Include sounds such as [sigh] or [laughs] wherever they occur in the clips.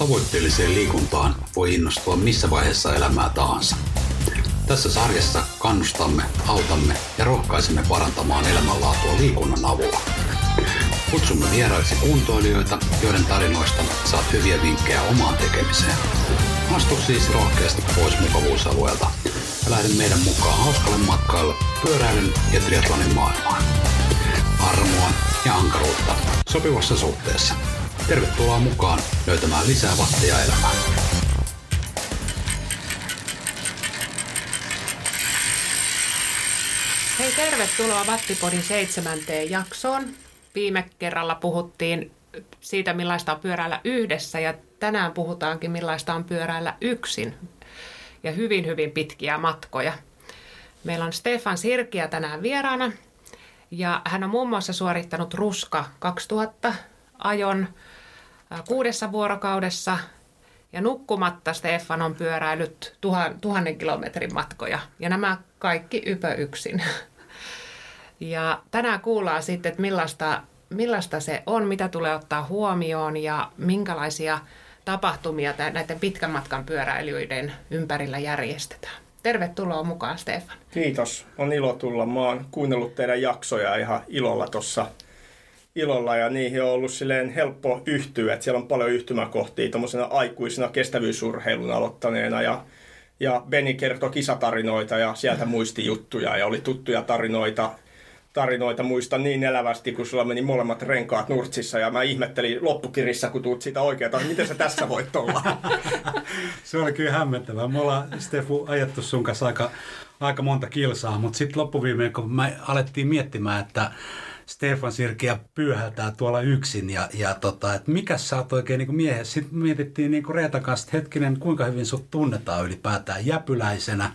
Tavoitteelliseen liikuntaan voi innostua missä vaiheessa elämää tahansa. Tässä sarjassa kannustamme, autamme ja rohkaisemme parantamaan elämänlaatua liikunnan avulla. Kutsumme vieraiksi kuntoilijoita, joiden tarinoista saat hyviä vinkkejä omaan tekemiseen. Astu siis rohkeasti pois mukavuusalueelta ja lähde meidän mukaan hauskalle matkalle pyöräilyn ja triathlonin maailmaan. Armoa ja ankaruutta sopivassa suhteessa. Tervetuloa mukaan löytämään lisää vatteja elämään. Hei, tervetuloa Vattipodin seitsemänteen jaksoon. Viime kerralla puhuttiin siitä, millaista on pyöräillä yhdessä ja tänään puhutaankin, millaista on pyöräillä yksin ja hyvin, hyvin pitkiä matkoja. Meillä on Stefan Sirkiä tänään vieraana ja hän on muun muassa suorittanut Ruska 2000 ajon kuudessa vuorokaudessa ja nukkumatta Stefan on pyöräillyt tuhan, tuhannen kilometrin matkoja ja nämä kaikki ypö yksin. [laughs] Ja tänään kuullaan sitten, että millaista, millaista se on, mitä tulee ottaa huomioon ja minkälaisia tapahtumia näiden pitkän matkan pyöräilijöiden ympärillä järjestetään. Tervetuloa mukaan, Stefan. Kiitos. On ilo tulla. Mä oon kuunnellut teidän jaksoja ihan ilolla tuossa ilolla ja niihin on ollut silleen helppo yhtyä, että siellä on paljon yhtymäkohtia tuommoisena aikuisena kestävyysurheilun aloittaneena ja ja Beni kertoi kisatarinoita ja sieltä muisti juttuja ja oli tuttuja tarinoita tarinoita muistan niin elävästi, kun sulla meni molemmat renkaat nurtsissa ja mä ihmettelin loppukirissa, kun tuut siitä oikealta, miten sä tässä voit olla? [laughs] Se oli kyllä hämmentävää. Me ollaan Stefu ajettu sun kanssa aika, aika monta kilsaa, mutta sitten loppuviimeen, kun me alettiin miettimään, että Stefan Sirkiä pyöhältää tuolla yksin ja, ja tota, että mikä sä oot oikein niin miehe. Sitten mietittiin niin Reetan kanssa, että hetkinen, kuinka hyvin sut tunnetaan ylipäätään jäpyläisenä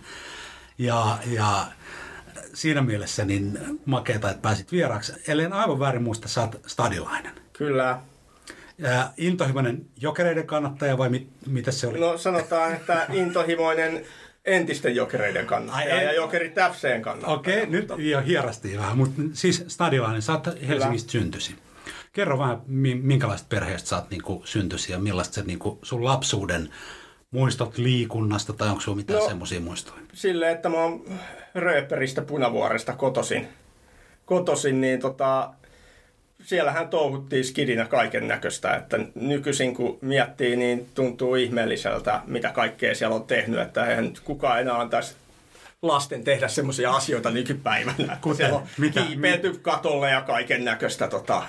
ja, ja siinä mielessä niin makeeta, että pääsit vieraaksi. Ellen aivan väärin muista, sä oot stadilainen. Kyllä. Ja intohimoinen jokereiden kannattaja vai mit, mitä se oli? No sanotaan, että intohimoinen entisten jokereiden kannattaja Ai, ja jokeri täpseen kannattaja. Okei, okay, nyt jo hierastiin vähän, mutta siis stadilainen, sä oot Helsingistä syntysi. Kerro vähän, minkälaista perheestä sä oot niin syntysi ja millaista se niin sun lapsuuden muistot liikunnasta tai onko sinulla mitään no, semmoisia muistoja? Silleen, että mä oon Rööperistä Punavuoresta kotosin, kotosin niin tota, siellähän touhuttiin skidinä kaiken näköistä, että nykyisin kun miettii, niin tuntuu ihmeelliseltä, mitä kaikkea siellä on tehnyt, että eihän kukaan enää antaisi lasten tehdä semmoisia asioita nykypäivänä. Kuten? Siellä on mitä? hiipeilty katolle ja kaiken näköistä, tota,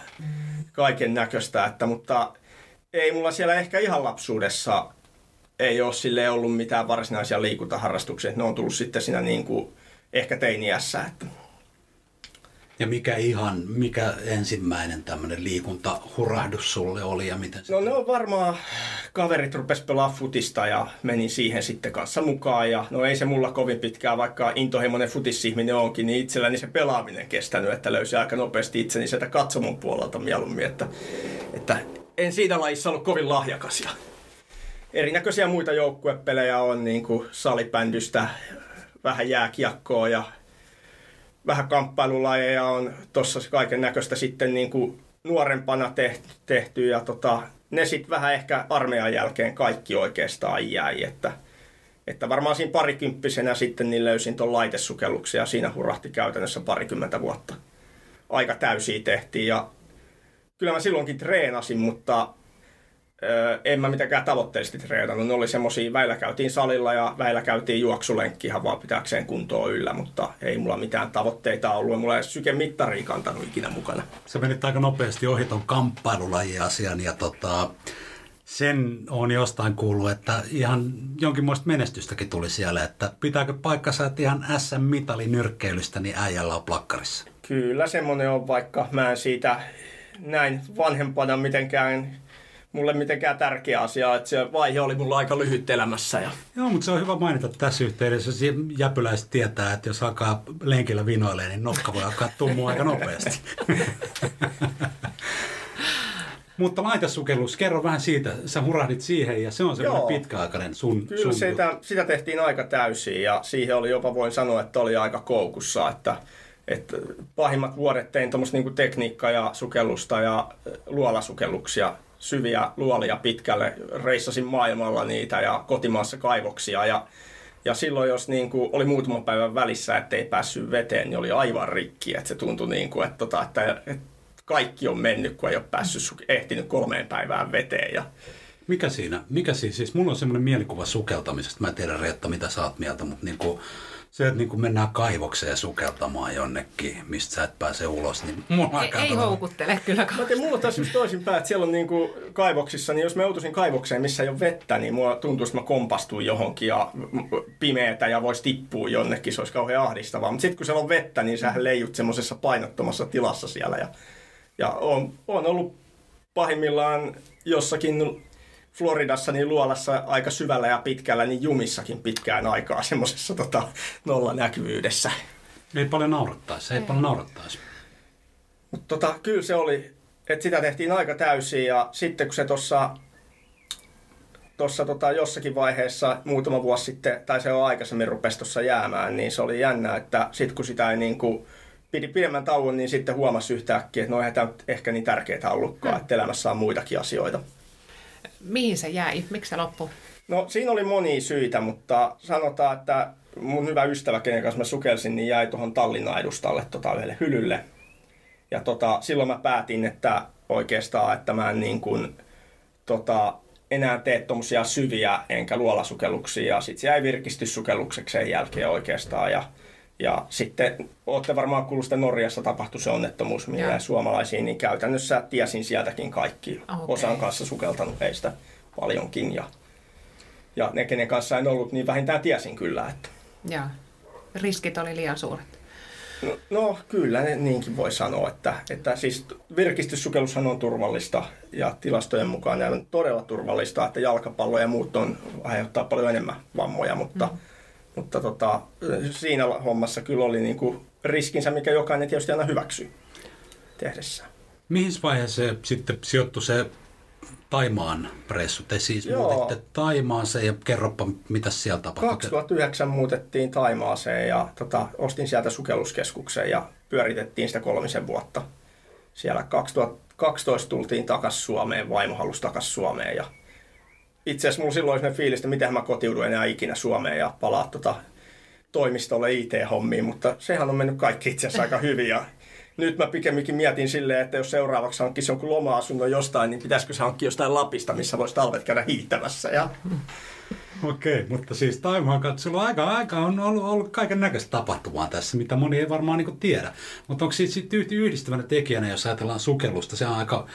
kaiken näköistä, että, mutta ei mulla siellä ehkä ihan lapsuudessa ei ole sille ollut mitään varsinaisia liikuntaharrastuksia. Ne on tullut sitten siinä niin kuin ehkä teiniässä. Että. Ja mikä ihan, mikä ensimmäinen tämmöinen liikuntahurahdus sulle oli ja miten se No ne on varmaan, kaverit rupes pelaa futista ja menin siihen sitten kanssa mukaan. Ja no ei se mulla kovin pitkään, vaikka intohimoinen futisihminen onkin, niin itselläni se pelaaminen kestänyt, että löysi aika nopeasti itseni sieltä katsomon puolelta mieluummin, että, että en siinä lajissa ollut kovin lahjakas. Ja erinäköisiä muita joukkuepelejä on niin kuin salibändystä, vähän jääkiekkoa ja vähän kamppailulajeja on tuossa kaiken näköistä sitten niin kuin nuorempana tehty, ja tota, ne sitten vähän ehkä armeijan jälkeen kaikki oikeastaan jäi, että, että varmaan siinä parikymppisenä sitten niin löysin tuon laitesukelluksen ja siinä hurahti käytännössä parikymmentä vuotta. Aika täysiä tehtiin ja kyllä mä silloinkin treenasin, mutta en mä mitenkään tavoitteellisesti treenannut. Ne oli semmosia, väillä käytiin salilla ja väillä käytiin juoksulenkki ihan vaan pitääkseen kuntoa yllä, mutta ei mulla mitään tavoitteita ollut. Mulla ei sykemittaria kantanut ikinä mukana. Se menit aika nopeasti ohi ton kamppailulaji-asian ja tota, sen on jostain kuullut, että ihan jonkinmoista menestystäkin tuli siellä, että pitääkö paikkansa, että ihan SM-mitali nyrkkeilystä, niin äijällä on plakkarissa? Kyllä semmoinen on, vaikka mä en siitä näin vanhempana mitenkään mulle mitenkään tärkeä asia, että se vaihe oli mulla aika lyhyt elämässä. Ja... Joo, mutta se on hyvä mainita tässä yhteydessä. Jäpyläiset tietää, että jos alkaa lenkillä vinoilemaan, niin nokka voi alkaa tummua aika nopeasti. [laughs] Mutta laitesukellus, kerro vähän siitä. Sä hurahdit siihen ja se on semmoinen pitkäaikainen sun... Kyllä sun... Sitä, sitä tehtiin aika täysin ja siihen oli jopa voin sanoa, että oli aika koukussa, että et pahimmat vuodet tein tuommoista niinku tekniikkaa ja sukellusta ja luolasukelluksia, syviä luolia pitkälle. Reissasin maailmalla niitä ja kotimaassa kaivoksia ja ja silloin, jos niin kuin oli muutaman päivän välissä, ettei päässyt veteen, niin oli aivan rikki. Että se tuntui niin kuin, että, tota, että, että kaikki on mennyt, kun ei ole päässyt, ehtinyt kolmeen päivään veteen. Ja... Mikä siinä? Mikä siinä? Siis mulla on semmoinen mielikuva sukeltamisesta. Mä en tiedä, Reetta, mitä sä oot mieltä, mutta niin kuin, se, että niin kuin mennään kaivokseen sukeltamaan jonnekin, mistä sä et pääse ulos, niin mulla Ei, ei houkuttele kyllä. Mä tiedän, mulla on tässä toisinpäin, että siellä on niin kuin kaivoksissa, niin jos mä joutuisin kaivokseen, missä ei ole vettä, niin mulla tuntuu, että mä kompastuin johonkin ja pimeätä ja voisi tippua jonnekin, se olisi kauhean ahdistavaa. Mutta sitten kun siellä on vettä, niin sähän leijut semmoisessa painottomassa tilassa siellä. Ja, ja on, on ollut pahimmillaan jossakin Floridassa niin luolassa aika syvällä ja pitkällä, niin jumissakin pitkään aikaa semmoisessa tota, nolla näkyvyydessä. Ei paljon naurattaisi, ei, ei. paljon naurattaisi. Mutta tota, kyllä se oli, että sitä tehtiin aika täysin ja sitten kun se tuossa tuossa tota, jossakin vaiheessa muutama vuosi sitten, tai se on aikaisemmin rupesi tuossa jäämään, niin se oli jännä, että sitten kun sitä ei niin kuin, pidi pidemmän tauon, niin sitten huomasi yhtäkkiä, että no eihän tämä ehkä niin tärkeää ollutkaan, mm. että elämässä on muitakin asioita. Mihin se jäi? Miksi se loppui? No siinä oli monia syitä, mutta sanotaan, että mun hyvä ystävä, kenen kanssa mä sukelsin, niin jäi tuohon Tallinnan edustalle tota, yhdelle hylylle. Ja tota, silloin mä päätin, että oikeastaan, että mä en niin kuin, tota, enää tee tuommoisia syviä enkä luolasukelluksia. Sitten se jäi virkistyssukellukseksi sen jälkeen oikeastaan. Ja, ja sitten olette varmaan kuullut, että Norjassa tapahtui se onnettomuus, millä suomalaisiin, niin käytännössä tiesin sieltäkin kaikki. Okay. Osan kanssa sukeltanut heistä paljonkin. Ja, ja ne, kenen kanssa en ollut, niin vähintään tiesin kyllä. Että. Ja riskit oli liian suuret. No, no kyllä, ne niinkin voi sanoa, että, että siis virkistyssukellushan on turvallista ja tilastojen mukaan on todella turvallista, että jalkapallo ja muut on, aiheuttaa paljon enemmän vammoja, mutta, mm. Mutta tota, siinä hommassa kyllä oli niin kuin riskinsä, mikä jokainen tietysti aina hyväksyy tehdessään. Mihin vaiheessa se sitten sijoittui se Taimaan pressu. Te siis Joo. muutitte Taimaaseen ja kerropa, mitä siellä tapahtui. 2009 muutettiin Taimaaseen ja tota, ostin sieltä sukelluskeskuksen ja pyöritettiin sitä kolmisen vuotta. Siellä 2012 tultiin takaisin Suomeen, vaimo halusi takaisin Suomeen ja itse asiassa mulla silloin oli fiilis, että miten mä kotiudun enää ikinä Suomeen ja palaa tota toimistolle IT-hommiin, mutta sehän on mennyt kaikki itse asiassa aika hyvin ja nyt mä pikemminkin mietin silleen, että jos seuraavaksi hankkisi jonkun loma-asunnon jostain, niin pitäisikö se hankkia jostain Lapista, missä voisi talvet käydä hiihtämässä. Ja... Okei, mutta siis Taimaan katsolla aika, aika on ollut, ollut kaiken näköistä tapahtumaa tässä, mitä moni ei varmaan niin tiedä. Mutta onko siitä yhdistävänä tekijänä, jos ajatellaan sukellusta, se on aika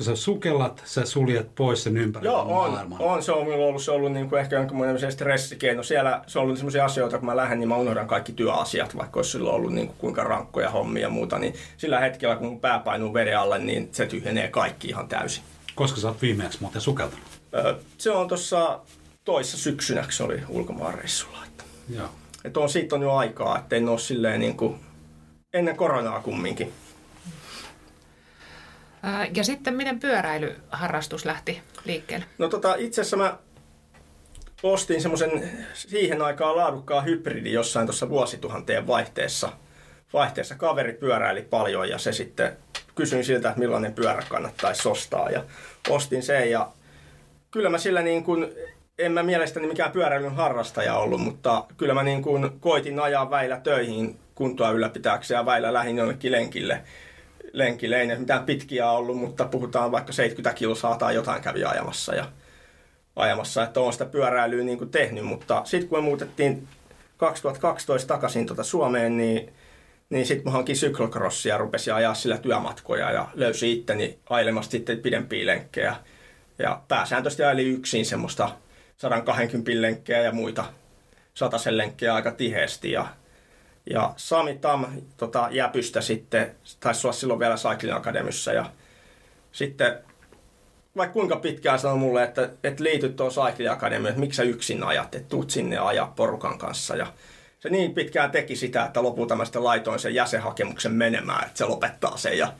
kun sä sukellat, sä suljet pois sen ympärillä Joo, on, maailman. on. Se on minulla ollut, se on ollut niin kuin ehkä jonkinlainen stressikeino. Siellä se on ollut sellaisia asioita, kun mä lähden, niin mä unohdan kaikki työasiat, vaikka olisi silloin ollut niin kuin kuinka rankkoja hommia ja muuta. Niin sillä hetkellä, kun mun pää painuu veden alle, niin se tyhjenee kaikki ihan täysin. Koska sä oot viimeksi muuten sukeltanut? Öö, se on tuossa toissa syksynä, kun se oli ulkomaanreissulla. Että, Joo. Että on, siitä on jo aikaa, että en ole silleen niin kuin, ennen koronaa kumminkin. Ja sitten miten pyöräilyharrastus lähti liikkeelle? No tota, itse asiassa mä ostin semmoisen siihen aikaan laadukkaan hybridi jossain tuossa vuosituhanteen vaihteessa. Vaihteessa kaveri pyöräili paljon ja se sitten kysyin siltä, että millainen pyörä kannattaisi ostaa ja ostin sen ja kyllä mä sillä niin kuin, en mä mielestäni mikään pyöräilyn harrastaja ollut, mutta kyllä mä niin kuin koitin ajaa väillä töihin kuntoa ylläpitääkseen ja väillä lähin jonnekin lenkille lenkille. Ei mitään pitkiä ollut, mutta puhutaan vaikka 70 kilsaa tai jotain kävi ajamassa. Ja ajamassa, että on sitä pyöräilyä niin kuin tehnyt, mutta sitten kun me muutettiin 2012 takaisin tuota Suomeen, niin, niin sitten mä hankin syklokrossia ja rupesin ajaa sillä työmatkoja ja löysin itteni ailemasta sitten pidempiä lenkkejä. Ja pääsääntöisesti ajelin yksin semmoista 120 lenkkejä ja muita sataisen lenkkejä aika tiheesti. Ja ja Sami Tam tota, Jäpystä sitten, taisi olla silloin vielä Cycling Academyssä ja sitten vaikka kuinka pitkään sanoi mulle, että, että liityt tuohon Cycling Academyyn, että miksi sä yksin ajat, että tuut sinne ja ajaa porukan kanssa. Ja se niin pitkään teki sitä, että lopulta mä sitten laitoin sen jäsenhakemuksen menemään, että se lopettaa sen. Ja,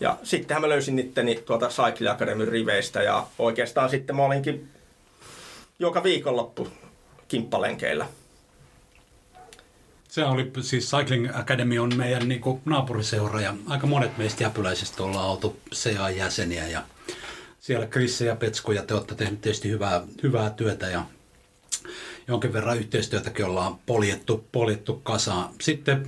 ja sittenhän mä löysin itteni tuolta Cycling Academyn riveistä ja oikeastaan sitten mä olinkin joka viikonloppu kimppalenkeillä Se oli siis Cycling Academy on meidän niin kuin, naapuriseura ja aika monet meistä jäpyläisistä ollaan oltu CA-jäseniä ja siellä Krisse ja Petsku ja te olette tehneet tietysti hyvää, hyvää työtä ja jonkin verran yhteistyötäkin ollaan poljettu, poljettu kasaan. Sitten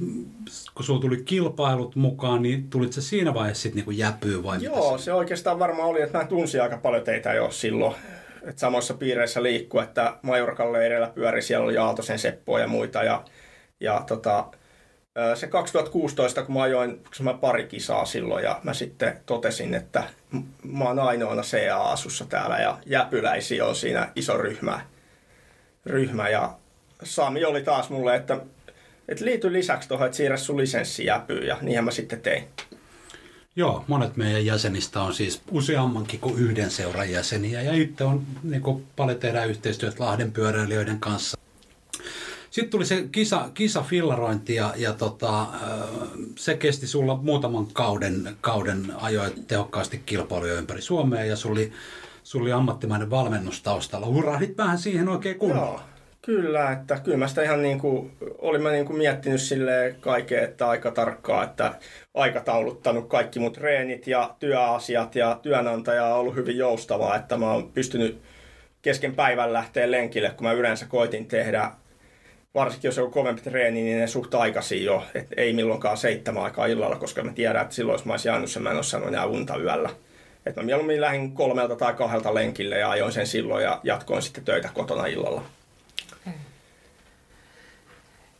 kun sulla tuli kilpailut mukaan, niin tulit se siinä vaiheessa sitten niin jäpyy vai Joo, se? se oikeastaan varmaan oli, että mä tunsin aika paljon teitä jo silloin. Että samoissa piireissä liikkuu, että Majorkan leireillä pyöri, siellä oli Aaltosen Seppoa ja muita. Ja, ja tota, se 2016, kun mä ajoin kun mä pari kisaa silloin ja mä sitten totesin, että mä oon ainoana CA-asussa täällä ja jäpyläisiä on siinä iso ryhmä. ryhmä ja Sami oli taas mulle, että, että liity lisäksi tuohon, että siirrä sun lisenssi jäpyyn ja niinhän mä sitten tein. Joo, monet meidän jäsenistä on siis useammankin kuin yhden seuran jäseniä ja itse on niin paljon tehdään yhteistyötä Lahden pyöräilijöiden kanssa. Sitten tuli se kisa, kisa fillarointi ja, ja tota, se kesti sulla muutaman kauden, kauden ajoit tehokkaasti kilpailuja ympäri Suomea ja sulla oli, sulla oli ammattimainen valmennus taustalla. Hurahdit vähän siihen oikein kunnolla. Joo, kyllä, että kyllä mä sitä ihan niin kuin, olin mä niin kuin miettinyt sille kaiken, että aika tarkkaa, että aikatauluttanut kaikki mun treenit ja työasiat ja työnantaja on ollut hyvin joustavaa, että mä oon pystynyt kesken päivän lähteä lenkille, kun mä yleensä koitin tehdä varsinkin jos on kovempi treeni, niin ne suht aikaisin jo, että ei milloinkaan seitsemän aikaa illalla, koska mä tiedän, että silloin jos mä olisin jäänyt sen, mä en olisi saanut enää unta yöllä. Että mä mieluummin lähdin kolmelta tai kahdelta lenkille ja ajoin sen silloin ja jatkoin sitten töitä kotona illalla.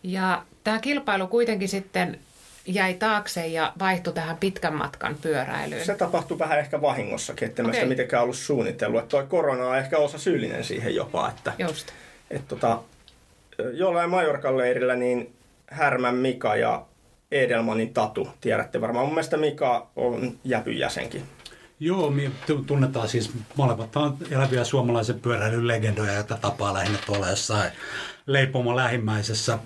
Ja tämä kilpailu kuitenkin sitten jäi taakse ja vaihtui tähän pitkän matkan pyöräilyyn. Se tapahtui vähän ehkä vahingossakin, että okay. mä sitä mitenkään ollut suunnitellut. Että toi korona on ehkä osa syyllinen siihen jopa. Että, Just. Että tota, jollain Majorkan leirillä niin Härmän Mika ja Edelmanin Tatu, tiedätte varmaan. Mun mielestä Mika on jäpyn jäsenkin. Joo, me tunnetaan siis molemmat on eläviä suomalaisen pyöräilyn legendoja, joita tapaa lähinnä tuolla jossain leipomo lähimmäisessä.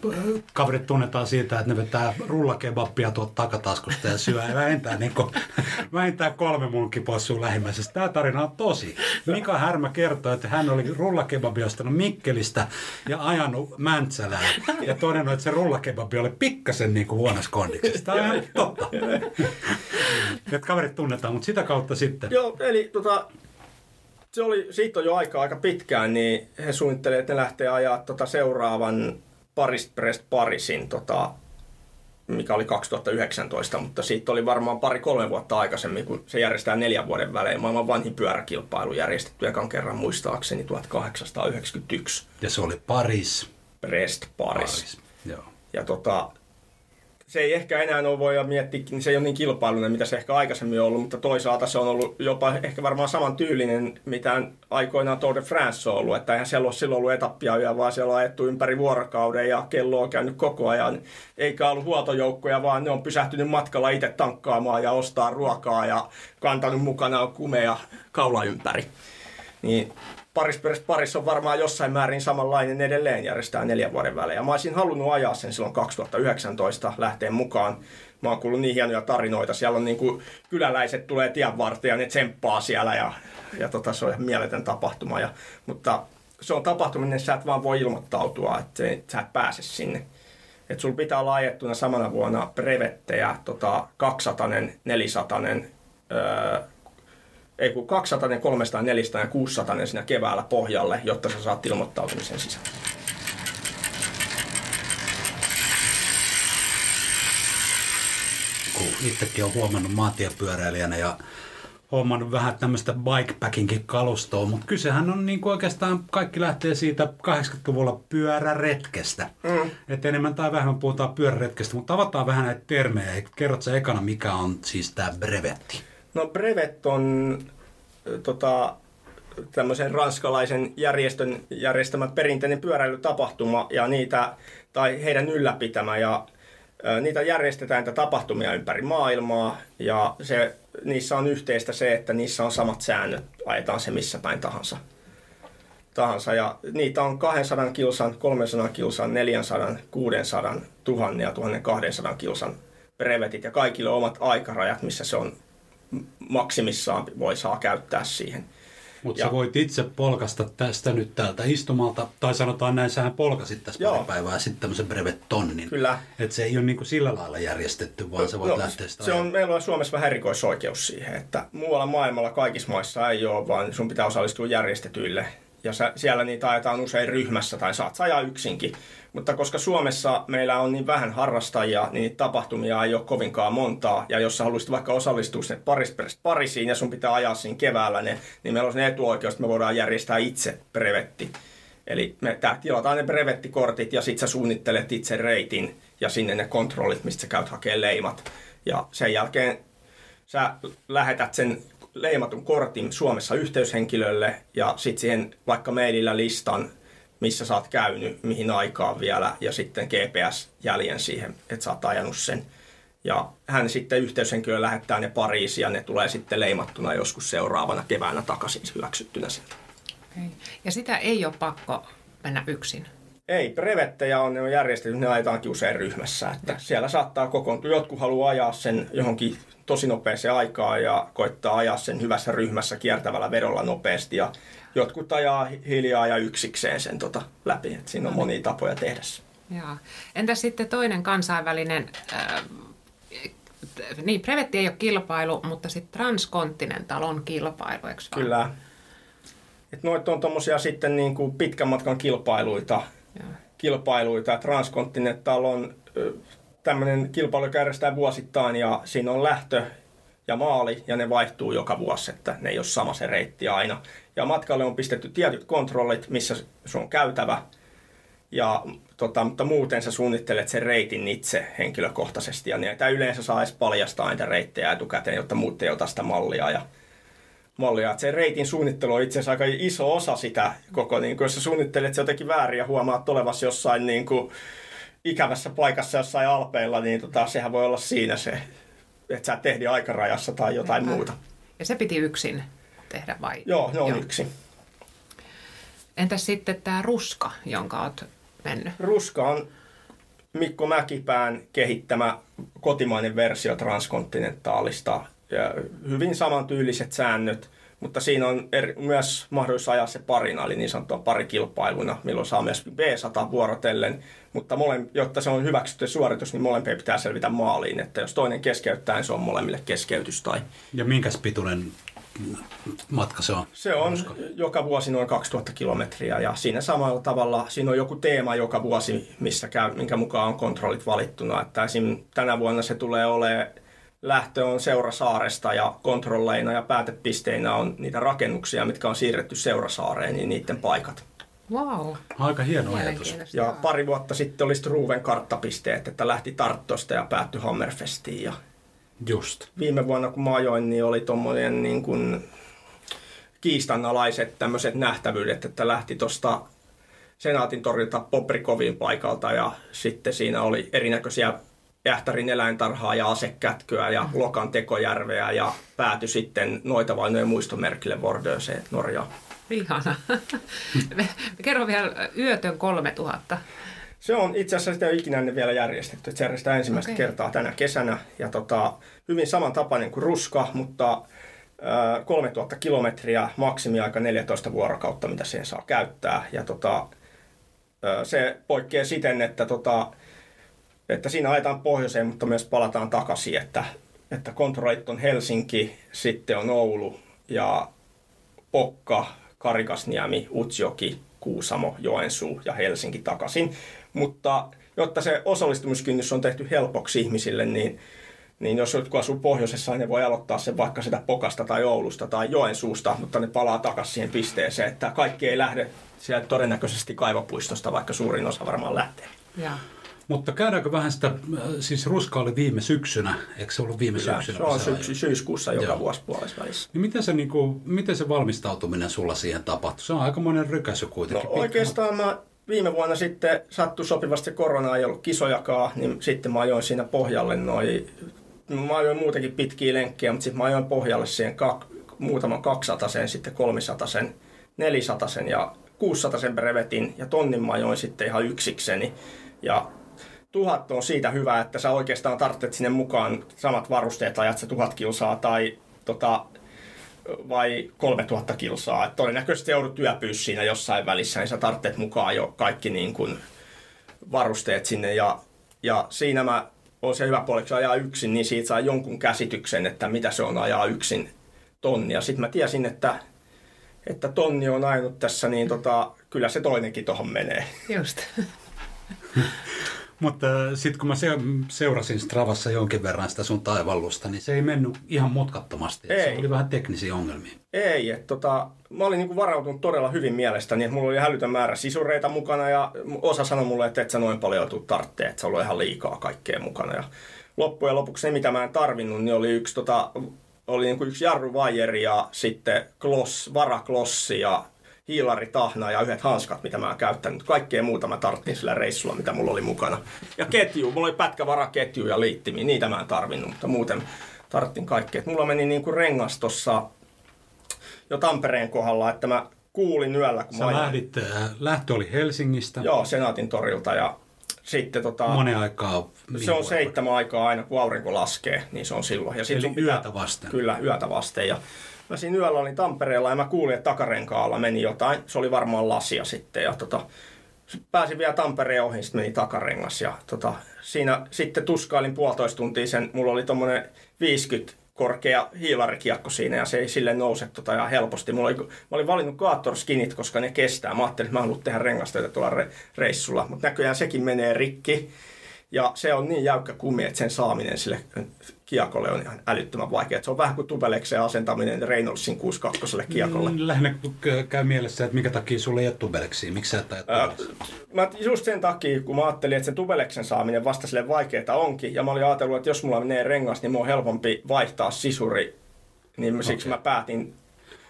Kaverit tunnetaan siitä, että ne vetää rullakebappia tuolta takataskusta ja syö vähintään, niin kuin, [laughs] vähintään kolme munkkipossua lähimmäisestä. Tämä tarina on tosi. Mika Härmä kertoo, että hän oli rullakebabia ostanut Mikkelistä ja ajanut Mäntsälään ja todennut, että se rullakebabi oli pikkasen niin kuin huonossa kondiksessa. Tämä on totta. [laughs] että kaverit tunnetaan, mutta sitä kautta sitten. Joo, eli tota, se oli, siitä on jo aika, aika pitkään, niin he suunnittelivat, että ne lähtee ajaa tota seuraavan Paris Brest Parisin, tota, mikä oli 2019, mutta siitä oli varmaan pari-kolme vuotta aikaisemmin, kun se järjestää neljän vuoden välein. Maailman vanhin pyöräkilpailu järjestetty ekan kerran muistaakseni 1891. Ja se oli Paris. Brest Paris. Paris. Joo. Ja tota, se ei ehkä enää ole voi miettiä, niin se ei ole niin kilpailuinen, mitä se ehkä aikaisemmin on ollut, mutta toisaalta se on ollut jopa ehkä varmaan saman tyylinen, mitä aikoinaan Tour de France on ollut. Että eihän siellä ole silloin ollut etappia, vaan siellä on ajettu ympäri vuorokauden ja kello on käynyt koko ajan. Eikä ollut huoltojoukkoja, vaan ne on pysähtynyt matkalla itse tankkaamaan ja ostaa ruokaa ja kantanut mukana kumea kaula ympäri. Niin Paris Paris on varmaan jossain määrin samanlainen edelleen järjestää neljän vuoden välein. Ja mä olisin halunnut ajaa sen silloin 2019 lähteen mukaan. Mä oon kuullut niin hienoja tarinoita. Siellä on niin kuin kyläläiset tulee tien varten ja ne tsemppaa siellä ja, ja tota, se on ihan mieletön tapahtuma. Ja, mutta se on tapahtuminen, sä et vaan voi ilmoittautua, että sä et pääse sinne. Et sulla pitää olla ajettuna samana vuonna brevettejä, tota, 200, 400, öö, ei kun 200, 300, 400 ja 600 siinä keväällä pohjalle, jotta sä saat ilmoittautumisen sisään. Kun itsekin on huomannut maantiepyöräilijänä ja huomannut vähän tämmöistä bikepackinkin kalustoa, mutta kysehän on niin kuin oikeastaan kaikki lähtee siitä 80-luvulla pyöräretkestä. Mm. Että enemmän tai vähemmän puhutaan pyöräretkestä, mutta avataan vähän näitä termejä. Kerrotko ekana, mikä on siis tämä brevetti? No Brevet on tota, tämmöisen ranskalaisen järjestön järjestämä perinteinen pyöräilytapahtuma ja niitä, tai heidän ylläpitämä ja Niitä järjestetään niitä tapahtumia ympäri maailmaa ja se, niissä on yhteistä se, että niissä on samat säännöt, ajetaan se missä päin tahansa. tahansa. Ja niitä on 200 kilsan, 300 kilsan, 400, 600, 1000 ja 1200 kilsan brevetit ja kaikille omat aikarajat, missä se on maksimissaan voi saa käyttää siihen. Mutta sä voit itse polkasta tästä nyt täältä istumalta, tai sanotaan näin, sähän polkasit tässä Joo. pari päivää sitten tämmöisen brevet-tonnin. Kyllä. Että se ei ole niinku sillä lailla järjestetty, vaan sä voit No, lähteä sitä se on, meillä on Suomessa vähän erikoisoikeus siihen, että muualla maailmalla kaikissa maissa ei ole, vaan sun pitää osallistua järjestetyille. Ja sä, siellä niitä ajetaan usein ryhmässä tai saat ajaa yksinkin. Mutta koska Suomessa meillä on niin vähän harrastajia, niin niitä tapahtumia ei ole kovinkaan montaa. Ja jos sä haluaisit vaikka osallistua sinne Paris Parisiin ja sun pitää ajaa siinä keväällä ne, niin meillä on se etuoikeus, että me voidaan järjestää itse brevetti. Eli me tää, tilataan ne brevettikortit ja sit sä suunnittelet itse reitin ja sinne ne kontrollit, mistä sä käyt hakemaan leimat. Ja sen jälkeen sä lähetät sen leimatun kortin Suomessa yhteyshenkilölle ja sitten siihen vaikka mailillä listan, missä sä oot käynyt, mihin aikaan vielä ja sitten GPS-jäljen siihen, että sä oot ajanut sen. Ja hän sitten yhteyshenkilö lähettää ne Pariisiin ja ne tulee sitten leimattuna joskus seuraavana keväänä takaisin hyväksyttynä sieltä. Okay. Ja sitä ei ole pakko mennä yksin. Ei, brevettejä on, ne on järjestetty, ne ajetaankin usein ryhmässä. Että siellä saattaa kokoontua. Jotkut haluaa ajaa sen johonkin tosi nopeeseen aikaan ja koittaa ajaa sen hyvässä ryhmässä kiertävällä vedolla nopeasti. Ja jotkut ajaa hi- hiljaa ja yksikseen sen tota läpi. Et siinä on monia tapoja tehdä se. Jaa. Entä sitten toinen kansainvälinen, äh, niin brevetti ei ole kilpailu, mutta sitten Transcontinental on kilpailu, eikö vaan? Kyllä. Et noit on tommosia sitten niin kuin pitkän matkan kilpailuita. Joo. kilpailuita. Transcontinental on tämmöinen kilpailu, järjestetään vuosittain ja siinä on lähtö ja maali ja ne vaihtuu joka vuosi, että ne ei ole sama se reitti aina. Ja matkalle on pistetty tietyt kontrollit, missä se on käytävä. Ja, tota, mutta muuten sä suunnittelet sen reitin itse henkilökohtaisesti ja niitä yleensä saa edes paljastaa niitä reittejä etukäteen, jotta muut ei ota sitä mallia. Ja, mallia. Se reitin suunnittelu on itse asiassa aika iso osa sitä koko, niin kun jos sä suunnittelet se jotenkin väärin ja huomaat olevasi jossain niin kuin, ikävässä paikassa jossain alpeilla, niin tota, sehän voi olla siinä se, että sä et ehdi aikarajassa tai jotain Niinpä. muuta. Ja se piti yksin tehdä vai? Joo, ne on Joo. yksi. Entäs sitten tämä ruska, jonka oot mennyt? Ruska on Mikko Mäkipään kehittämä kotimainen versio transkontinentaalista. Ja hyvin samantyyliset säännöt, mutta siinä on eri, myös mahdollisuus ajaa se parina, eli niin sanottua parikilpailuna, milloin saa myös B100 vuorotellen. Mutta mole, jotta se on hyväksytty suoritus, niin molempien pitää selvitä maaliin. Että jos toinen keskeyttää, niin se on molemmille keskeytys. Tai Ja minkäs pituinen matka se on? se on joka vuosi noin 2000 kilometriä ja siinä samalla tavalla, siinä on joku teema joka vuosi, missä käy, minkä mukaan on kontrollit valittuna. Että esim. tänä vuonna se tulee olemaan, lähtö on Seurasaaresta ja kontrolleina ja päätepisteinä on niitä rakennuksia, mitkä on siirretty Seurasaareen, niin niiden paikat. Wow, Aika hieno ajatus. Ja pari vuotta sitten oli Struven karttapisteet, että lähti Tarttosta ja päättyi Hammerfestiin. Ja Just. viime vuonna kun mä ajoin, niin oli tuommoinen niin kuin kiistanalaiset tämmöiset nähtävyydet, että lähti tuosta Senaatin torilta Poprikovin paikalta ja sitten siinä oli erinäköisiä Ähtärin eläintarhaa ja asekätköä ja Lokan tekojärveä ja päätyi sitten noita vainojen muistomerkille Vordöseen Norjaan. Ihana. [laughs] Kerro vielä Yötön 3000. Se on itse asiassa sitä ikinä ennen vielä järjestetty. että Se järjestetään ensimmäistä Okei. kertaa tänä kesänä. Ja tota, hyvin samantapainen kuin ruska, mutta äh, 3000 kilometriä, maksimiaika 14 vuorokautta, mitä siihen saa käyttää. Ja tota, se poikkeaa siten, että, tota, että siinä ajetaan pohjoiseen, mutta myös palataan takaisin. Että, että kontrollit on Helsinki, sitten on Oulu ja Pokka, Karikasniemi, Utsjoki, Kuusamo, Joensuu ja Helsinki takaisin. Mutta jotta se osallistumiskynnys on tehty helpoksi ihmisille, niin, niin jos jotkut asuu pohjoisessa, niin ne voi aloittaa sen vaikka sitä Pokasta tai Oulusta tai Joensuusta, mutta ne palaa takaisin siihen pisteeseen, että kaikki ei lähde sieltä todennäköisesti kaivopuistosta, vaikka suurin osa varmaan lähtee. Ja. Mutta käydäänkö vähän sitä, äh, siis ruska oli viime syksynä, eikö se ollut viime Kyllä, syksynä? se on syksy, syyskuussa joka Joo. vuosi puolessa välissä. Niin miten se, niinku, miten se valmistautuminen sulla siihen tapahtui? Se on aikamoinen rykäsy No kuitenkin. Pitkä oikeastaan mä viime vuonna sitten sattui sopivasti korona, ei ollut kisojakaan, niin sitten mä ajoin siinä pohjalle noin, mä ajoin muutenkin pitkiä lenkkejä, mutta sitten mä ajoin pohjalle siihen kak, muutaman 200 sen, sitten 300 sen, 400 sen ja 600 sen brevetin ja tonnin mä ajoin sitten ihan yksikseni. Ja tuhat on siitä hyvä, että sä oikeastaan tarvitset sinne mukaan samat varusteet, ajat sä tuhat kilsaa tai tota, vai 3000 kilsaa. Et todennäköisesti joudut yöpyä siinä jossain välissä, niin sä tarvitset mukaan jo kaikki niin kuin varusteet sinne. Ja, ja siinä mä on se hyvä puoli, kun ajaa yksin, niin siitä saa jonkun käsityksen, että mitä se on ajaa yksin tonnia. Sitten mä tiesin, että, että tonni on ainut tässä, niin tota, kyllä se toinenkin tuohon menee. Just. [laughs] Mutta sitten kun mä seurasin Stravassa jonkin verran sitä sun taivallusta, niin se ei mennyt ihan mutkattomasti. Ei. Se oli vähän teknisiä ongelmia. Ei, että tota, mä olin niinku varautunut todella hyvin mielestäni, että mulla oli hälytön määrä sisureita mukana ja osa sanoi mulle, että et sä noin paljon tuu tarttee, että se on ihan liikaa kaikkea mukana. Ja loppujen lopuksi ne, mitä mä en tarvinnut, niin oli yksi, tota, oli niinku yksi jarruvajeri ja sitten kloss, varaklossi ja hiilaritahna ja yhdet hanskat, mitä mä oon käyttänyt. Kaikkea muuta mä tarttin sillä reissulla, mitä mulla oli mukana. Ja ketju, mulla oli pätkävaraketju ja liittimi, niitä mä en tarvinnut, mutta muuten tarttin kaikkea. Et mulla meni niinku rengas tossa jo Tampereen kohdalla, että mä kuulin yöllä, kun Sä mä lähdit, äh, lähtö oli Helsingistä. Joo, Senaatin torilta ja sitten tota, Monen aikaa. se on seitsemän aikaa aina, kun aurinko laskee, niin se on silloin. Ja Eli pitää- yötä vasten. Kyllä, yötä vasten. Ja mä siinä yöllä olin Tampereella ja mä kuulin, että takarenkaalla meni jotain. Se oli varmaan lasia sitten. Ja tota, pääsin vielä Tampereen ohi, sitten meni takarengas. Ja tota, siinä sitten tuskailin puolitoista tuntia sen. Mulla oli tommonen 50 korkea hiilarikiekko siinä ja se ei sille nouse tota ihan helposti. Mulla oli, mä olin valinnut Gaator Skinit, koska ne kestää. Mä ajattelin, että mä haluan tehdä rengastöitä tuolla re, reissulla, mutta näköjään sekin menee rikki. Ja se on niin jäykkä kumi, että sen saaminen sille kiekolle on ihan älyttömän vaikea. Se on vähän kuin tubelekseen asentaminen Reynoldsin 62 kiekolle. Mm, Lähinnä käy mielessä, että minkä takia sulle ei ole tubeleksia. Miksi sä et tubeleksia? Mä just sen takia, kun mä ajattelin, että sen tubeleksen saaminen vasta sille vaikeaa onkin, ja mä olin ajatellut, että jos mulla menee rengas, niin mun on helpompi vaihtaa sisuri, niin siksi Okei. mä päätin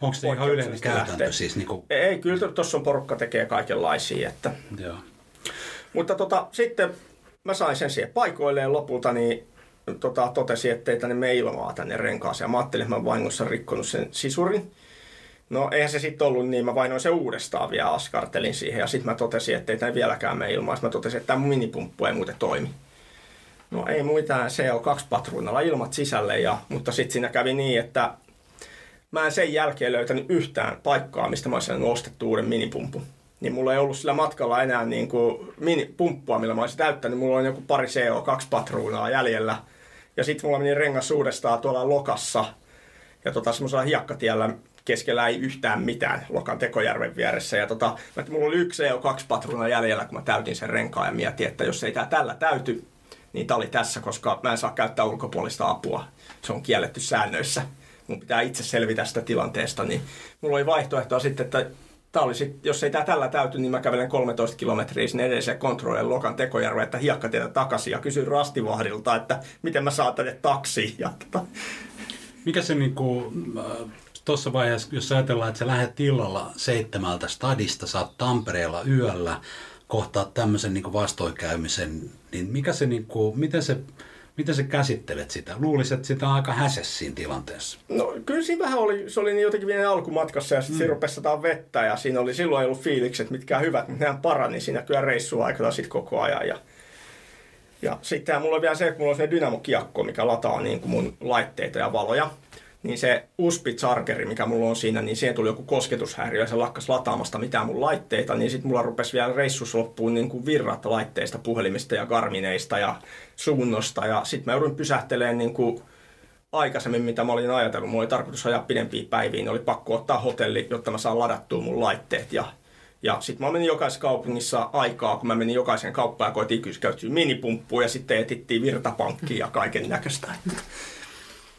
Onko se ihan yleinen käytäntö lähteä. siis? Niin kuin, Ei, kyllä tuossa on porukka tekee kaikenlaisia. Että. joo. Mutta tota, sitten mä sain sen siihen paikoilleen lopulta, niin tota, totesin, että ei tänne mene ilmaa tänne renkaaseen. Mä ajattelin, että mä vahingossa rikkonut sen sisurin. No eihän se sitten ollut niin, mä vainoin se uudestaan vielä askartelin siihen ja sitten mä totesin, että ei tänne vieläkään mene ilmaa. Sitten mä totesin, että tämä minipumppu ei muuten toimi. No ei muita CO2-patruunalla ilmat sisälle, ja, mutta sitten siinä kävi niin, että mä en sen jälkeen löytänyt yhtään paikkaa, mistä mä olisin ostettu uuden minipumpun. Niin mulla ei ollut sillä matkalla enää niin kuin mini, pumppua, millä mä olisin täyttänyt. Mulla on joku pari CO2-patruunaa jäljellä. Ja sitten mulla meni rengas uudestaan tuolla Lokassa. Ja tota, semmoisella hiekkatiellä keskellä ei yhtään mitään Lokan Tekojärven vieressä. Ja tota, mä- mulla oli yksi CO2-patruuna jäljellä, kun mä täytin sen renkaan ja mietin, että jos ei tää tällä täyty, niin tää oli tässä, koska mä en saa käyttää ulkopuolista apua. Se on kielletty säännöissä. Mun pitää itse selvitä sitä tilanteesta, niin mulla oli vaihtoehtoa sitten, että tää oli sit, jos ei tää tällä täyty, niin mä kävelen 13 kilometriä sinne edelliseen kontrollille Lokan Tekojärven, että hiekkatietä takaisin ja kysyin rastivahdilta, että miten mä saan tänne taksiin. Ja tota, Mikä se niinku, tuossa vaiheessa, jos ajatellaan, että sä lähdet illalla seitsemältä stadista, oot Tampereella yöllä, kohtaat tämmöisen niinku vastoinkäymisen, niin mikä se niinku, miten se, miten sä käsittelet sitä? Luulisit, että sitä on aika häses siinä tilanteessa. No kyllä siinä vähän oli, se oli niin jotenkin vielä alkumatkassa ja sitten mm. siinä rupesi sataa vettä ja siinä oli silloin ei ollut fiilikset mitkään hyvät, mutta nehän parani siinä kyllä reissuaikana sitten koko ajan. Ja, ja sitten mulla on vielä se, että mulla on se dynamokiekko, mikä lataa niin kuin mun laitteita ja valoja. Niin se USB chargeri, mikä mulla on siinä, niin siihen tuli joku kosketushäiriö ja se lakkas lataamasta mitään mun laitteita. Niin sitten mulla rupesi vielä reissus loppuun niin kuin virrat laitteista, puhelimista ja garmineista ja suunnosta. Ja sitten mä joudun pysähtelemään niin kuin aikaisemmin, mitä mä olin ajatellut. Mulla oli tarkoitus ajaa pidempiä päiviä, niin oli pakko ottaa hotelli, jotta mä saan ladattua mun laitteet. Ja, ja sitten mä menin jokaisessa kaupungissa aikaa, kun mä menin jokaisen kauppaan ja koitiin kysyä minipumppuun ja sitten etittiin virtapankkiin ja kaiken näköistä.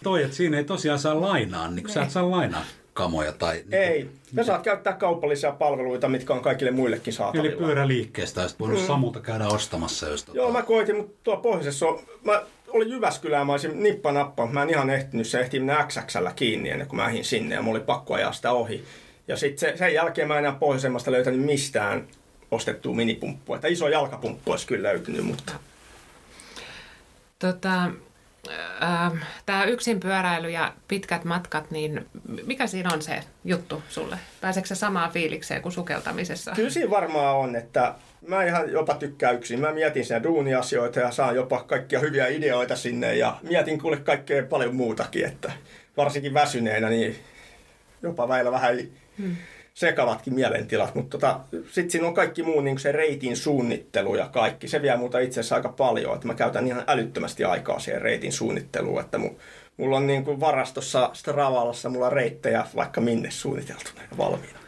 Toi, että siinä ei tosiaan saa lainaa, niin sä et saa lainaa kamoja tai... Niin Ei, sä saat käyttää kaupallisia palveluita, mitkä on kaikille muillekin Eli saatavilla. pyöräliikkeestä olisi voinut mm. Samulta käydä ostamassa, jos tota... Joo, mä koitin, mutta tuo pohjoisessa on, mä olin Jyväskylään, mä olisin nippa nappa, mä en ihan ehtinyt, se ehti mennä XXllä kiinni ennen kuin mä ehdin sinne ja mulla oli pakko ajaa sitä ohi. Ja sitten se, sen jälkeen mä en enää pohjoisemmasta löytänyt mistään ostettua minipumppua. Että iso jalkapumppu olisi kyllä löytynyt, mutta Tota, Tämä yksin pyöräily ja pitkät matkat, niin mikä siinä on se juttu sulle? Pääseekö se samaan fiilikseen kuin sukeltamisessa? kyllä siinä varmaan on, että mä ihan jopa tykkään yksin. Mä mietin siinä duuniasioita ja saan jopa kaikkia hyviä ideoita sinne ja mietin kuule kaikkea paljon muutakin, että varsinkin väsyneenä, niin jopa väillä vähän hmm. Sekavatkin mielentilat, mutta tota, sitten siinä on kaikki muu niin se reitin suunnittelu ja kaikki. Se vie muuta itse asiassa aika paljon, että mä käytän ihan älyttömästi aikaa siihen reitin suunnitteluun, että mu, mulla on niin kuin varastossa Stravalassa mulla reittejä vaikka minne suunniteltuna ja valmiina.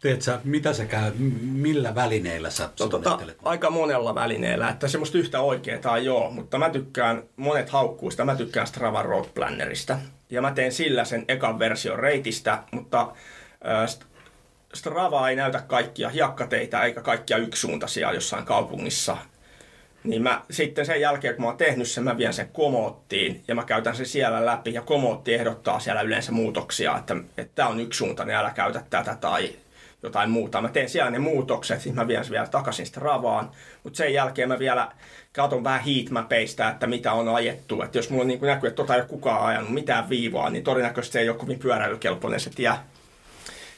Teet sä, mitä sä käy, millä välineillä sä no, tota, Aika monella välineellä, että semmoista yhtä oikeaa ole, mutta mä tykkään, monet haukkuista, mä tykkään Strava Road Plannerista. Ja mä teen sillä sen ekan version reitistä, mutta äh, Strava ei näytä kaikkia hiekkateitä eikä kaikkia yksisuuntaisia jossain kaupungissa. Niin mä sitten sen jälkeen, kun mä oon tehnyt sen, mä vien sen komoottiin ja mä käytän sen siellä läpi. Ja komootti ehdottaa siellä yleensä muutoksia, että, tämä on yksisuuntainen, älä käytä tätä tai jotain muuta. Mä teen siellä ne muutokset, siis mä vien sen vielä takaisin Stravaan, mutta sen jälkeen mä vielä katson vähän heatmapeista, että mitä on ajettu. Että jos mulla on niin näkyy, että tota ei ole kukaan ajanut mitään viivaa, niin todennäköisesti se ei ole kovin pyöräilykelpoinen se tie.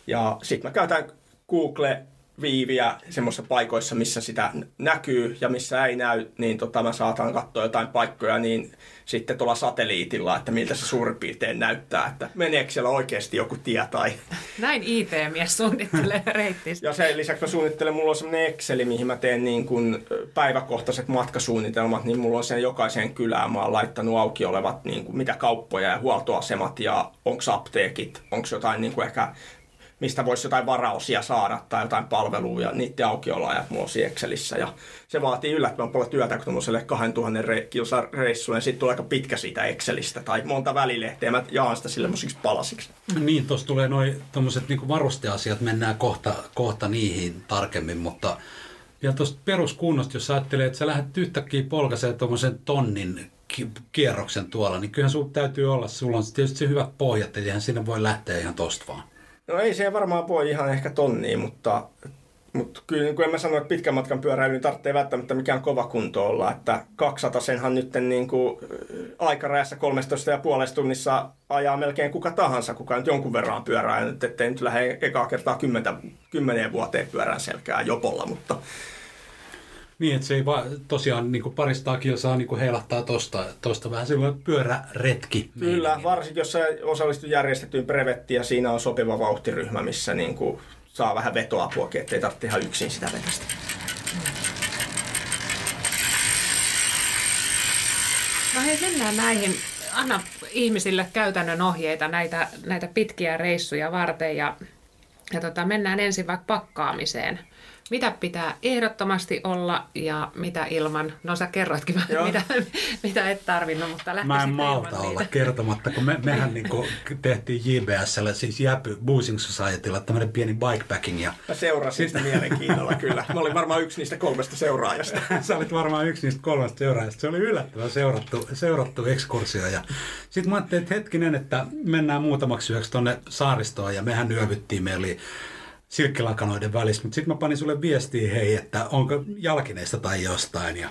Ja sitten mä käytän Google viiviä semmoisissa paikoissa, missä sitä näkyy ja missä ei näy, niin tota, mä saatan katsoa jotain paikkoja niin sitten tuolla satelliitilla, että miltä se suurin piirtein näyttää, että meneekö siellä oikeasti joku tie tai... [laughs] Näin IT-mies suunnittelee [laughs] reittistä. ja sen lisäksi mä suunnittelen, mulla on semmoinen Exceli, mihin mä teen niin kuin päiväkohtaiset matkasuunnitelmat, niin mulla on sen jokaiseen kylään, mä oon laittanut auki olevat niin kuin mitä kauppoja ja huoltoasemat ja onko apteekit, onko jotain niin kuin ehkä mistä voisi jotain varausia saada tai jotain palvelua ja niiden aukioloajat mulla Excelissä. Ja se vaatii yllättävän paljon työtä, kun tuollaiselle 2000 re- kilsan reissulle, sitten tulee aika pitkä siitä Excelistä tai monta välilehteä. Mä jaan sitä semmoisiksi palasiksi. Niin, tuossa tulee noin tuommoiset niin varusteasiat, mennään kohta, kohta niihin tarkemmin, mutta ja tuosta peruskunnosta, jos ajattelee, että sä lähdet yhtäkkiä polkaiseen tuommoisen tonnin kierroksen tuolla, niin kyllähän sun täytyy olla, sulla on tietysti se hyvät pohjat, eihän sinne voi lähteä ihan tosta vaan. No ei se varmaan voi ihan ehkä tonniin, mutta, mutta kyllä niin kuin en mä sano, että pitkän matkan pyöräily niin tarvitsee välttämättä mikään kova kunto olla. Että 200 senhan nyt niin kuin aikarajassa 13 ja puolesta tunnissa ajaa melkein kuka tahansa, kuka nyt jonkun verran pyörää. Nyt ettei nyt lähde ekaa kertaa 10, 10 vuoteen pyörän selkää jopolla, mutta niin, että se ei vaan tosiaan niin parista kilsaa niin heilahtaa tosta, tosta vähän silloin pyöräretki. Kyllä, varsinkin jos sä osallistut järjestettyyn brevettiin ja siinä on sopiva vauhtiryhmä, missä niin kuin saa vähän vetoapua, ettei tarvitse ihan yksin sitä vetästä. No hei, mennään näihin. Anna ihmisille käytännön ohjeita näitä, näitä pitkiä reissuja varten ja, ja tota, mennään ensin vaikka pakkaamiseen mitä pitää ehdottomasti olla ja mitä ilman. No sä kerroitkin mitä, mitä et tarvinnut, mutta Mä en malta olla siitä. kertomatta, kun me, mehän niin kuin tehtiin JBSllä, siis Jäpy Boosing Societylla, tämmöinen pieni bikepacking. Ja... Mä seurasin sitä mielenkiinnolla kyllä. Mä olin varmaan yksi niistä kolmesta seuraajasta. [laughs] Sä olit varmaan yksi niistä kolmesta seuraajasta. Se oli yllättävän seurattu, seurattu ekskursio. Ja sitten mä ajattelin, että hetkinen, että mennään muutamaksi yöksi tuonne saaristoon ja mehän yövyttiin. Me oli silkkilakanoiden välissä, mutta sitten mä panin sulle viestiä, hei, että onko jalkineista tai jostain. Ja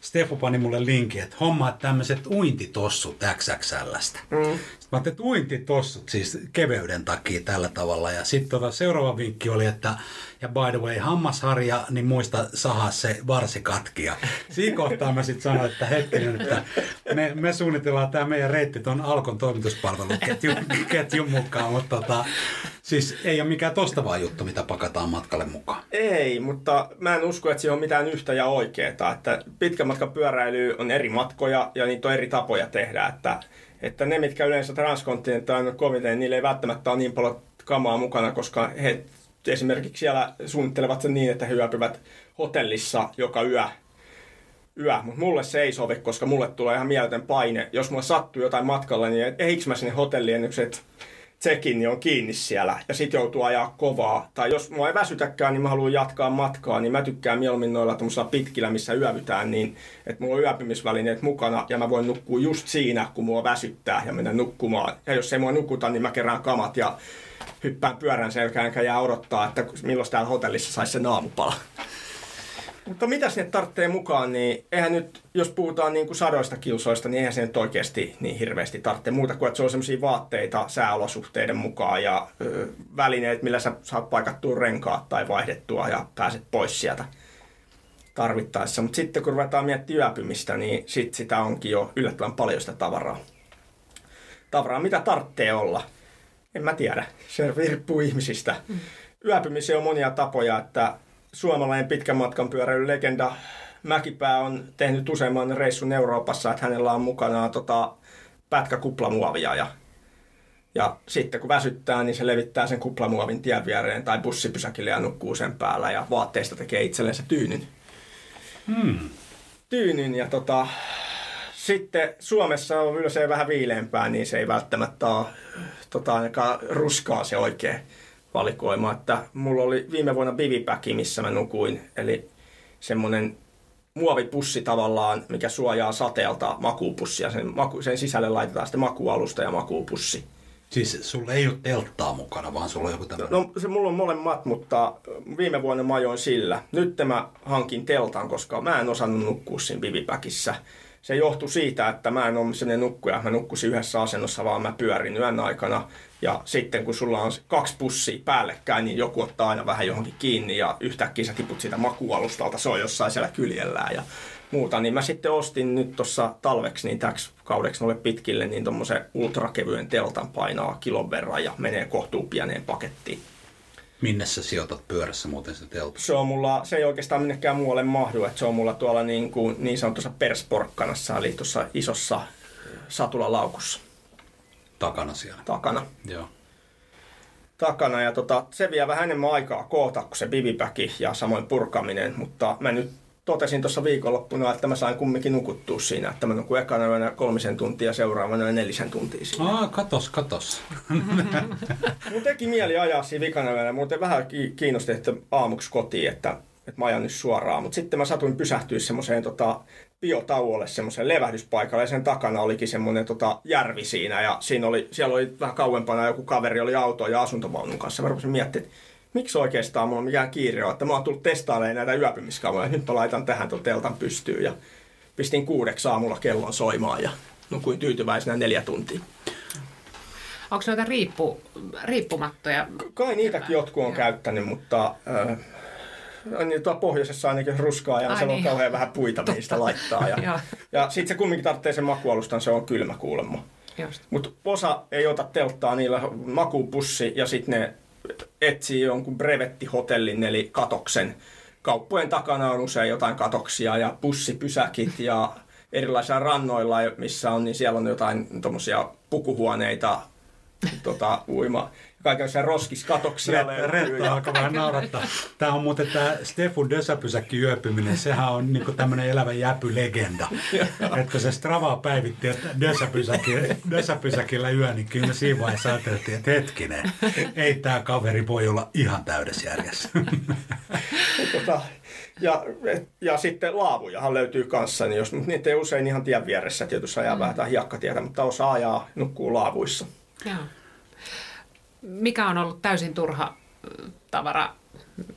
Stefo pani mulle linkin, että hommaa tämmöiset uintitossut XXLstä. Mm. Sitten mä ajattelin, että uintitossut siis keveyden takia tällä tavalla. Ja sitten tota, seuraava vinkki oli, että ja by the way, hammasharja, niin muista sahaa se varsi katkia. Siinä kohtaa mä sitten sanoin, että hetkinen, että me, me suunnitellaan tämä meidän reitti tuon Alkon toimituspalveluketjun ketjun mukaan, mutta tota, siis ei ole mikään tosta vaan juttu, mitä pakataan matkalle mukaan. Ei, mutta mä en usko, että se on mitään yhtä ja oikeaa. Että pitkä matka pyöräily on eri matkoja ja niitä on eri tapoja tehdä, että että ne, mitkä yleensä transkontinentaalinen koviten, niille ei välttämättä ole niin paljon kamaa mukana, koska he esimerkiksi siellä suunnittelevat sen niin, että he yöpyvät hotellissa joka yö. yö. Mutta mulle se ei sovi, koska mulle tulee ihan mieletön paine. Jos mulle sattuu jotain matkalla, niin eikö mä sinne hotelliin, niin se check-in niin on kiinni siellä ja sit joutuu ajaa kovaa. Tai jos mua ei väsytäkään, niin mä haluan jatkaa matkaa, niin mä tykkään mieluummin noilla pitkillä, missä yövytään, niin että mulla on yöpymisvälineet mukana ja mä voin nukkua just siinä, kun mua väsyttää ja mennä nukkumaan. Ja jos ei mua nukuta, niin mä kerään kamat ja hyppään pyörän selkään jää odottaa, että milloin täällä hotellissa saisi se naamupala. Mutta mitä sinne tarvitsee mukaan, niin eihän nyt, jos puhutaan niin kuin sadoista kilsoista, niin eihän se nyt oikeasti niin hirveästi tarvitse muuta kuin, että se on sellaisia vaatteita sääolosuhteiden mukaan ja ö, välineet, millä sä saat paikattua renkaat tai vaihdettua ja pääset pois sieltä tarvittaessa. Mutta sitten kun ruvetaan miettimään yöpymistä, niin sit sitä onkin jo yllättävän paljon sitä tavaraa. Tavaraa, mitä tarvitsee olla – En mä tiedä. Se riippuu ihmisistä. Mm. Yöpymiseen on monia tapoja, että suomalainen pitkän matkan pyöräily legenda Mäkipää on tehnyt useamman reissun Euroopassa, että hänellä on mukana tota, pätkäkuplamuovia ja ja sitten kun väsyttää, niin se levittää sen kuplamuovin tien viereen tai bussipysäkille ja nukkuu sen päällä ja vaatteista tekee itsellensä tyynyn. Hmm. Tyynyn ja tota, sitten Suomessa on yleensä vähän viileämpää, niin se ei välttämättä ole tota, ainakaan ruskaa se oikea valikoima. Että mulla oli viime vuonna bivipäki, missä mä nukuin, eli semmoinen muovipussi tavallaan, mikä suojaa sateelta makuupussia. Sen, maku, sen sisälle laitetaan sitten makualusta ja makuupussi. Siis sulla ei ole telttaa mukana, vaan sulla on joku tämmöinen... No se mulla on molemmat, mutta viime vuonna mä ajoin sillä. Nyt mä hankin teltan, koska mä en osannut nukkua siinä bivipäkissä se johtui siitä, että mä en ole sellainen nukkuja, mä nukkusin yhdessä asennossa, vaan mä pyörin yön aikana. Ja sitten kun sulla on kaksi pussia päällekkäin, niin joku ottaa aina vähän johonkin kiinni ja yhtäkkiä sä tiput siitä makualustalta, se on jossain siellä kyljellään ja muuta. Niin mä sitten ostin nyt tuossa talveksi, niin täksi kaudeksi noille pitkille, niin tuommoisen ultrakevyen teltan painaa kilon verran ja menee kohtuu pieneen pakettiin. Minne sä sijoitat pyörässä muuten se teltta? Se, on mulla, se ei oikeastaan minnekään muualle mahdu, että se on mulla tuolla niin, kuin, niin sanotussa persporkkanassa, eli tuossa isossa satulalaukussa. Takana siellä? Takana. Joo. Takana ja tota, se vie vähän enemmän aikaa koota kuin se bivipäki ja samoin purkaminen, mutta mä nyt totesin tuossa viikonloppuna, että mä sain kumminkin nukuttua siinä, että mä nukuin ekana yönä kolmisen tuntia ja seuraavana nelisen tuntia siinä. Aa, katos, katos. [laughs] Mun teki mieli ajaa siinä vikana yönä, muuten vähän kiinnosti, että aamuksi kotiin, että, että mä ajan nyt suoraan, mutta sitten mä satuin pysähtyä semmoiseen tota, biotauolle semmoiseen levähdyspaikalle ja sen takana olikin semmoinen tota, järvi siinä ja siinä oli, siellä oli vähän kauempana joku kaveri oli auto ja asuntovaunun kanssa. Mä rupesin miettimään, että miksi oikeastaan mulla on mikään kiire on, että mä oon tullut testailemaan näitä yöpymiskamoja. Nyt mä laitan tähän tuon teltan pystyyn ja pistin kuudeksi aamulla kellon soimaan ja nukuin tyytyväisenä neljä tuntia. Onko noita riippu, riippumattoja? Kai niitäkin jotkut on Joo. käyttänyt, mutta äh, niin tuolla pohjoisessa ainakin ruskaa ja se niin. on kauhean vähän puita, mihin sitä laittaa. Ja, [laughs] ja sitten se kumminkin tarvitsee sen makualustan, se on kylmä kuulemma. Mutta osa ei ota telttaa, niillä makuupussi ja sitten ne etsii jonkun brevettihotellin eli katoksen. Kauppojen takana on usein jotain katoksia ja bussipysäkit ja erilaisilla rannoilla, missä on, niin siellä on jotain tuommoisia pukuhuoneita, tota, uima, kaikenlaisia roskiskatoksia Ret, Retta alkoi vähän naurattaa. Tämä on muuten tämä Stefun Dösäpysäkki yöpyminen, sehän on niinku tämmöinen elävä jäpylegenda. että se Strava päivitti, että Dösäpysäki, Dösäpysäkillä yö, niin kyllä siinä vaiheessa ajateltiin, että hetkinen, ei tämä kaveri voi olla ihan täydessä järjessä. [laughs] tota, ja, ja sitten laavujahan löytyy kanssa, niin jos, niitä ei usein ihan tien vieressä, tietysti ajaa mm. vähän hiekkatietä, mutta osa ajaa, nukkuu laavuissa. Joo mikä on ollut täysin turha tavara,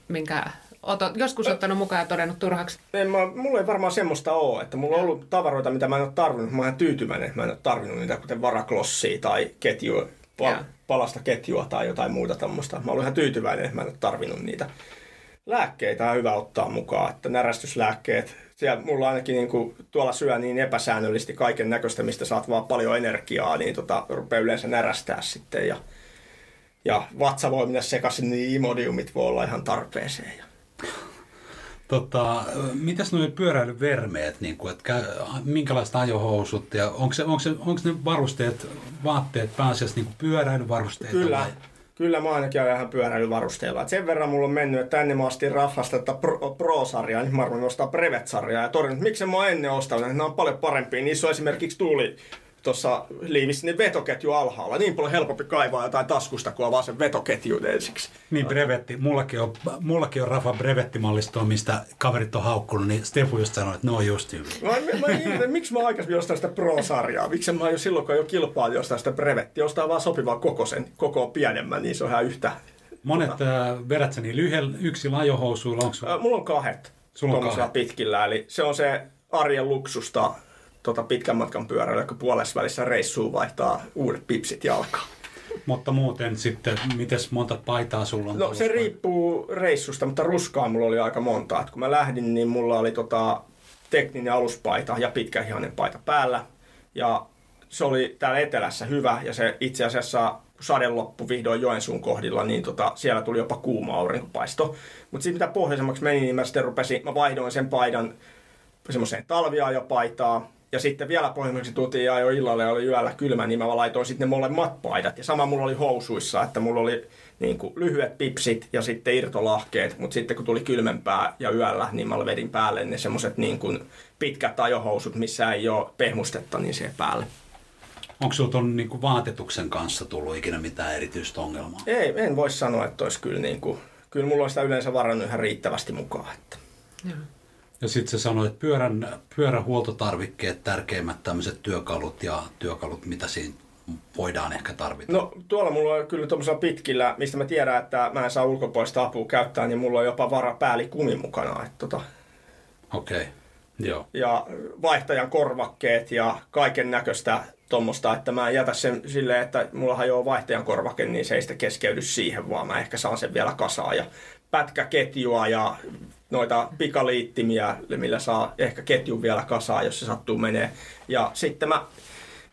minkä oot joskus ottanut mukaan ja todennut turhaksi? En mä, mulla ei varmaan semmoista ole, että mulla on ollut tavaroita, mitä mä en ole tarvinnut. Mä oon tyytyväinen, että mä en ole tarvinnut niitä, kuten varaklossia tai ketjua, pa- palasta ketjua tai jotain muuta tämmöistä. Mä olen ihan tyytyväinen, että mä en ole tarvinnut niitä. Lääkkeitä on hyvä ottaa mukaan, että närästyslääkkeet, siellä mulla ainakin niin kuin, tuolla syö niin epäsäännöllisesti kaiken näköistä, mistä saat vaan paljon energiaa, niin tota, rupeaa yleensä närästää sitten. Ja ja vatsa voi mennä sekaisin, niin imodiumit voi olla ihan tarpeeseen. Tota, mitäs nuo pyöräilyvermeet, niin kuin, että minkälaiset ajohousut ja onko, se, onko, se, onko ne varusteet, vaatteet pääasiassa niin pyöräilyvarusteita? Kyllä, vai? kyllä mä ainakin ajan ihan pyöräilyvarusteilla. Et sen verran mulla on mennyt, että tänne mä astin Raffasta että Pro, Pro-sarjaa, niin mä arvoin ostaa Brevet-sarjaa ja todennut, että miksi mä ennen ostanut, nämä on paljon parempia. Niissä on esimerkiksi tuuli, tuossa liivissä niin vetoketju alhaalla. Niin paljon helpompi kaivaa jotain taskusta, kuin vaan sen vetoketju ensiksi. Niin brevetti. Mullakin on, mullakin on Rafa brevettimallistoa, mistä kaverit on haukkunut, niin Stefu just sanoi, että ne on just hyvin. Mä, mä, mä, miksi mä aikaisemmin ostan sitä Pro-sarjaa? Miksi mä jo silloin, kun jo kilpaa, jostain sitä brevettiä, ostaa vaan sopivaa kokoisen, koko pienemmän, niin se on ihan yhtä. Monet tota... äh, vedät sä niin lyhyellä yksi lajohousuilla? Onko äh, mulla on kahdet. Sulla on kahdet. pitkillä, eli se on se arjen luksusta tota pitkän matkan pyöräilyä, kun puolessa välissä reissuun vaihtaa uudet pipsit jalkaan. Mutta muuten sitten, miten monta paitaa sulla on? No se riippuu reissusta, mutta ruskaa mulla oli aika monta. Et kun mä lähdin, niin mulla oli tota, tekninen aluspaita ja pitkähihainen paita päällä. Ja se oli täällä etelässä hyvä ja se itse asiassa sade loppu vihdoin Joensuun kohdilla, niin tota, siellä tuli jopa kuuma aurinkopaisto. Mutta sitten mitä pohjoisemmaksi meni, niin mä sitten rupesin, mä vaihdoin sen paidan semmoiseen talviajopaitaan, ja sitten vielä pohjimmaksi tultiin ja jo illalle ja oli yöllä kylmä, niin mä laitoin sitten ne molemmat paidat. Ja sama mulla oli housuissa, että mulla oli niin kuin lyhyet pipsit ja sitten irtolahkeet, mutta sitten kun tuli kylmempää ja yöllä, niin mä vedin päälle ne semmoiset niin kuin pitkät ajohousut, missä ei ole pehmustetta, niin siihen päälle. Onko sinulla tuon niin vaatetuksen kanssa tullut ikinä mitään erityistä ongelmaa? Ei, en voi sanoa, että olisi kyllä niin kuin, kyllä mulla on sitä yleensä varannut ihan riittävästi mukaan. Että. Joo. Ja sitten sä sanoit, että pyörän, pyörähuoltotarvikkeet, tärkeimmät tämmöiset työkalut ja työkalut, mitä siinä voidaan ehkä tarvita? No tuolla mulla on kyllä tuollaisella pitkillä, mistä mä tiedän, että mä en saa ulkopuolista apua käyttää, niin mulla on jopa vara kumi mukana. Että tota. Okei, okay. joo. Ja vaihtajan korvakkeet ja kaiken näköistä tuommoista, että mä en jätä sen silleen, että mulla hajoaa vaihtajan korvake, niin se ei sitten keskeydy siihen, vaan mä ehkä saan sen vielä kasaan. Ja pätkäketjua ja noita pikaliittimiä, millä saa ehkä ketjun vielä kasaan, jos se sattuu menee. Ja sitten mä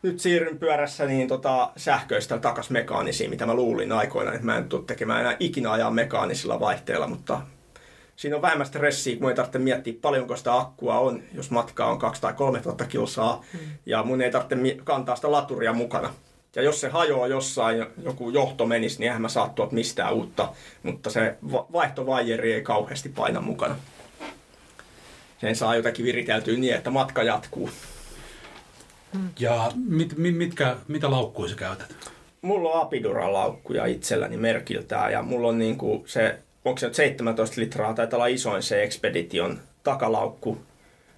nyt siirryn pyörässä niin tota, sähköistä takas mekaanisiin, mitä mä luulin aikoina, että mä en tule tekemään enää ikinä ajaa mekaanisilla vaihteilla, mutta siinä on vähemmän stressiä, kun ei tarvitse miettiä paljonko sitä akkua on, jos matka on 2 tai 3 tuhatta kilsaa, mm. ja mun ei tarvitse kantaa sitä laturia mukana. Ja jos se hajoaa jossain, joku johto menisi, niin eihän mä saa tuolta mistään uutta, mutta se vaihtovaijeri ei kauheasti paina mukana. Sen saa jotakin viriteltyä niin, että matka jatkuu. Ja mit, mit, mitkä, mitä laukkuja sä käytät? Mulla on Apidura-laukkuja itselläni merkiltään ja mulla on niinku se, onko se 17 litraa, taitaa olla isoin se Expedition takalaukku.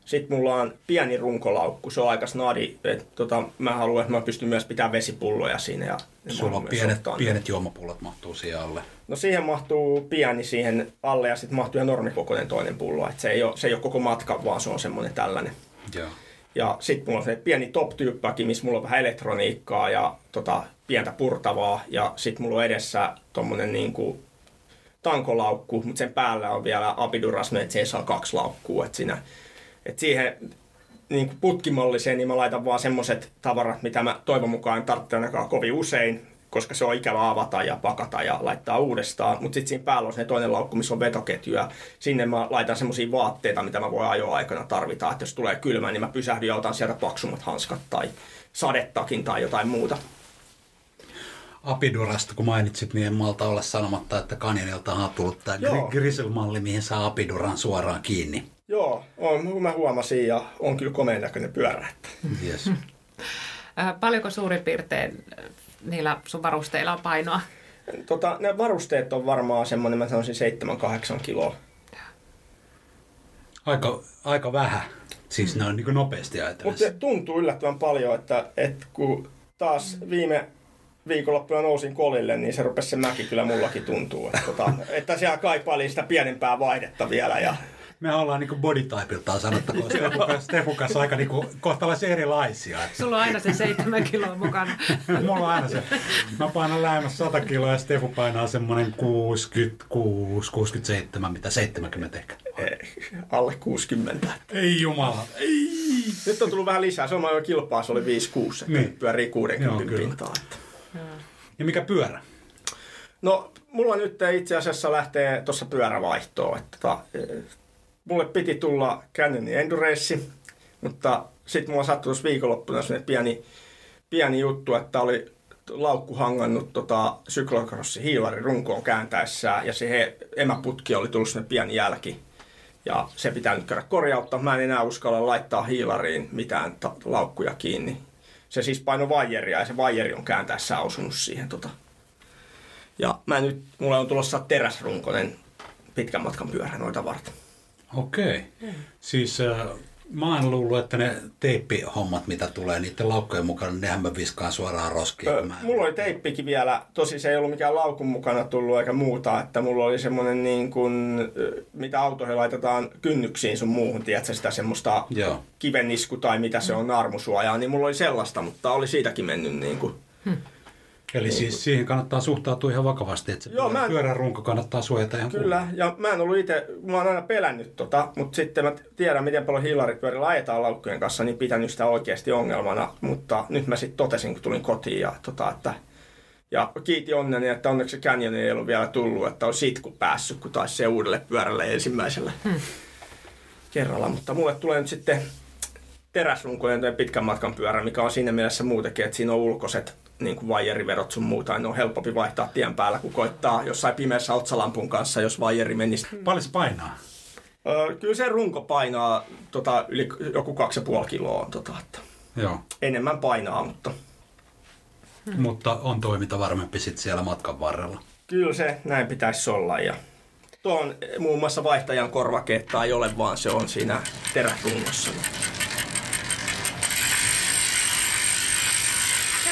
Sitten mulla on pieni runkolaukku, se on aika snadi. Et, tota, mä haluan, että mä pystyn myös pitämään vesipulloja siinä. Ja Sulla on pienet, pienet juomapullot mahtuu siihen alle. No siihen mahtuu pieni siihen alle ja sitten mahtuu ihan normikokoinen toinen pullo. Et se, ei ole, se ei ole koko matka, vaan se on semmoinen tällainen. Joo. Ja sitten mulla on se pieni top-tyyppäkin, missä mulla on vähän elektroniikkaa ja tota, pientä purtavaa. Ja sitten mulla on edessä tommonen niinku tankolaukku, mutta sen päällä on vielä apiduras, että se saa kaksi laukkua. Et siinä, et siihen niin putkimalliseen, niin mä laitan vaan semmoset tavarat, mitä mä toivon mukaan tarvitsen ainakaan kovin usein koska se on ikävä avata ja pakata ja laittaa uudestaan. Mutta sitten siinä päällä on se toinen laukku, missä on vetoketju ja sinne mä laitan semmoisia vaatteita, mitä mä voin ajoaikana tarvita. Että jos tulee kylmä, niin mä pysähdyn ja otan sieltä paksummat hanskat tai sadettakin tai jotain muuta. Apidurasta, kun mainitsit, niin en malta olla sanomatta, että Canyonilta on tullut tämä Grizzle-malli, mihin saa Apiduran suoraan kiinni. Joo, on, mä huomasin ja on kyllä komeen näköinen pyörä. Yes. [laughs] Paljonko suurin piirtein niillä sun varusteilla on painoa? Tota, ne varusteet on varmaan semmoinen, mä sanoisin 7-8 kiloa. Aika, aika vähän. Siis ne on niin nopeasti ajatellen. Mutta se tuntuu yllättävän paljon, että, että kun taas viime viikonloppuna nousin kolille, niin se rupesi se mäki kyllä mullakin tuntuu. Että, tota, että siellä kaipaili sitä pienempää vaihdetta vielä. Ja me ollaan niinku bodytypiltaan sanottakoon Stefun kanssa aika niinku kohtalaisen erilaisia. Sulla on aina se seitsemän kiloa mukana. Mulla on aina se. Mä painan lähemmäs 100 kiloa ja Stefu painaa semmoinen 66, 67, mitä 70 ehkä. Ei, alle 60. Ei jumala. Ei. Nyt on tullut vähän lisää. Se on jo kilpaa, se oli 5-6. Niin. Pyörii 60 Joo, pintaa. Että. Ja mikä pyörä? No, mulla nyt itse asiassa lähtee tuossa pyörävaihtoon. Että tota, mulle piti tulla Canyonin Endurance, mutta sitten mulla sattui tuossa viikonloppuna sellainen pieni, pieni juttu, että oli laukku hangannut tota, syklokrossi hiilari runkoon kääntäessään ja se he, emäputki oli tullut sinne pieni jälki. Ja se pitää nyt käydä korjauttaa. Mä en enää uskalla laittaa hiilariin mitään ta- laukkuja kiinni. Se siis paino vaijeria ja se vaijeri on kääntäessä osunut siihen. Tota. Ja mä nyt, mulla on tulossa teräsrunkonen pitkän matkan pyörä noita varten. Okei. Mm. Siis äh, mä oon luullut, että ne teippihommat, mitä tulee niiden laukkojen mukana, nehän mä viskaan suoraan roskiin. Öö, mä... Mulla oli teippikin vielä, tosi se ei ollut mikään laukun mukana tullut eikä muuta, että mulla oli semmoinen niin kuin, mitä autoihin laitetaan kynnyksiin sun muuhun, tiedätkö sitä semmoista Joo. kivenisku tai mitä se on, naarmusuojaa, niin mulla oli sellaista, mutta oli siitäkin mennyt niin kuin, hmm Eli siis siihen kannattaa suhtautua ihan vakavasti, että se Joo, mä en... pyörän runko kannattaa suojata ihan Kyllä, kunnolla. ja mä en ollut itse, mä oon aina pelännyt tota, mutta sitten mä tiedän, miten paljon hiilaripyörillä ajetaan laukkujen kanssa, niin pitänyt sitä oikeasti ongelmana. Mutta nyt mä sitten totesin, kun tulin kotiin, ja tota, että Ja kiiti onneni, että onneksi se Canyon ei ollut vielä tullut, että on sitku päässyt, kun taisi se uudelle pyörälle ensimmäisellä hmm. kerralla. Mutta mulle tulee nyt sitten teräsrunkojen pitkän matkan pyörä, mikä on siinä mielessä muutenkin, että siinä on ulkoiset niin kuin vaijeriverot sun muuta, ne on helpompi vaihtaa tien päällä, kun koittaa jossain pimeässä otsalampun kanssa, jos vaijeri menisi. Paljon se painaa? Öö, kyllä se runko painaa tota, yli joku 2,5 kiloa. Tota, että Joo. Enemmän painaa, mutta... Hmm. Mutta on toiminta varmempi sitten siellä matkan varrella. Kyllä se näin pitäisi olla. Ja tuo on muun muassa vaihtajan korvaketta ei ole, vaan se on siinä terärungossa.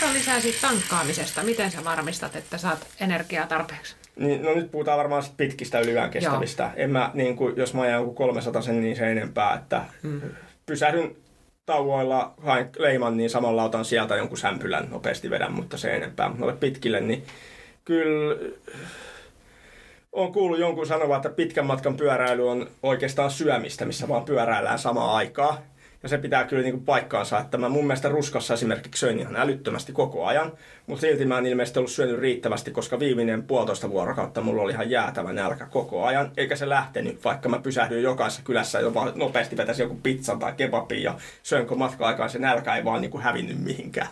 Kerro lisää siitä tankkaamisesta. Miten sä varmistat, että saat energiaa tarpeeksi? Niin, no nyt puhutaan varmaan pitkistä yliään kestävistä. Joo. En mä, niin kuin, jos mä ajan joku 300 sen, niin se enempää, että hmm. pysähdyn tauoilla, haen leiman, niin samalla otan sieltä jonkun sämpylän nopeasti vedän, mutta se enempää. Mutta pitkille, niin kyllä on kuullut jonkun sanova, että pitkän matkan pyöräily on oikeastaan syömistä, missä vaan pyöräillään samaan aikaan. Ja se pitää kyllä niin kuin paikkaansa, että mä mun mielestä ruskassa esimerkiksi söin ihan älyttömästi koko ajan, mutta silti mä en ilmeisesti ollut syönyt riittävästi, koska viimeinen puolitoista vuorokautta mulla oli ihan jäätävä nälkä koko ajan, eikä se lähtenyt, vaikka mä pysähdyin jokaisessa kylässä jopa nopeasti vetäisin joku pizzan tai kebabin ja söinkö matka-aikaan se nälkä ei vaan niin kuin hävinnyt mihinkään.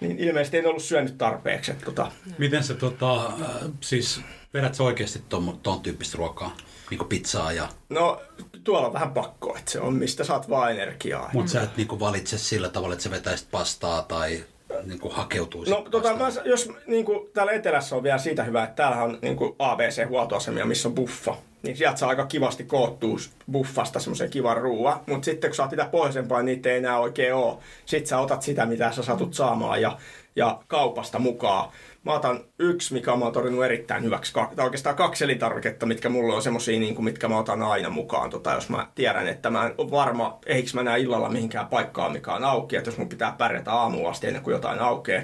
Niin ilmeisesti en ollut syönyt tarpeeksi. Että, tota... Miten se tota, äh, siis vedät sä oikeasti ton, ton tyyppistä ruokaa? Niin pizzaa ja... No, tuolla on vähän pakko, että se on mistä saat vaan energiaa. Mutta sä et niin valitse sillä tavalla, että sä vetäisit pastaa tai niin kuin hakeutuu No tota, mä, jos niin kuin, täällä etelässä on vielä siitä hyvä, että täällä on niin kuin ABC-huoltoasemia, missä on buffa. Niin sieltä saa aika kivasti koottua buffasta semmoisen kivan ruoan. Mutta sitten kun sä oot pohjoisempaa, niin niitä ei enää oikein ole. Sitten sä otat sitä, mitä sä satut saamaan ja, ja kaupasta mukaan mä otan yksi, mikä mä oon todennut erittäin hyväksi, tai oikeastaan kaksi elintarviketta, mitkä mulla on semmosia, niin kuin, mitkä mä otan aina mukaan, tota, jos mä tiedän, että mä en varma, eikö mä näe illalla mihinkään paikkaan, mikä on auki, että jos mun pitää pärjätä aamulla asti ennen kuin jotain aukeaa,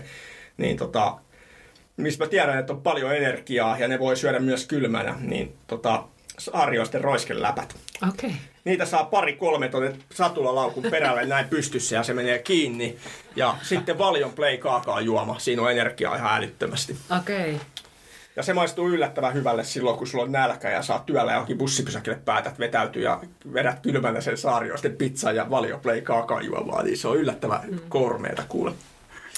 niin tota, missä mä tiedän, että on paljon energiaa ja ne voi syödä myös kylmänä, niin tota, Arjoisten roiskeläpät. Okay. Niitä saa pari kolme tuonne satulalaukun perälle näin pystyssä ja se menee kiinni. Ja sitten Valion Play kaakaa juoma. Siinä on energiaa ihan älyttömästi. Okei. Okay. Ja se maistuu yllättävän hyvälle silloin, kun sulla on nälkä ja saat työllä johonkin bussipysäkille päätät vetäytyä ja vedät kylmänä sen saarioisten pizzan ja Valio Play kaakaa juomaan. Niin se on yllättävän mm. kormeeta kuule.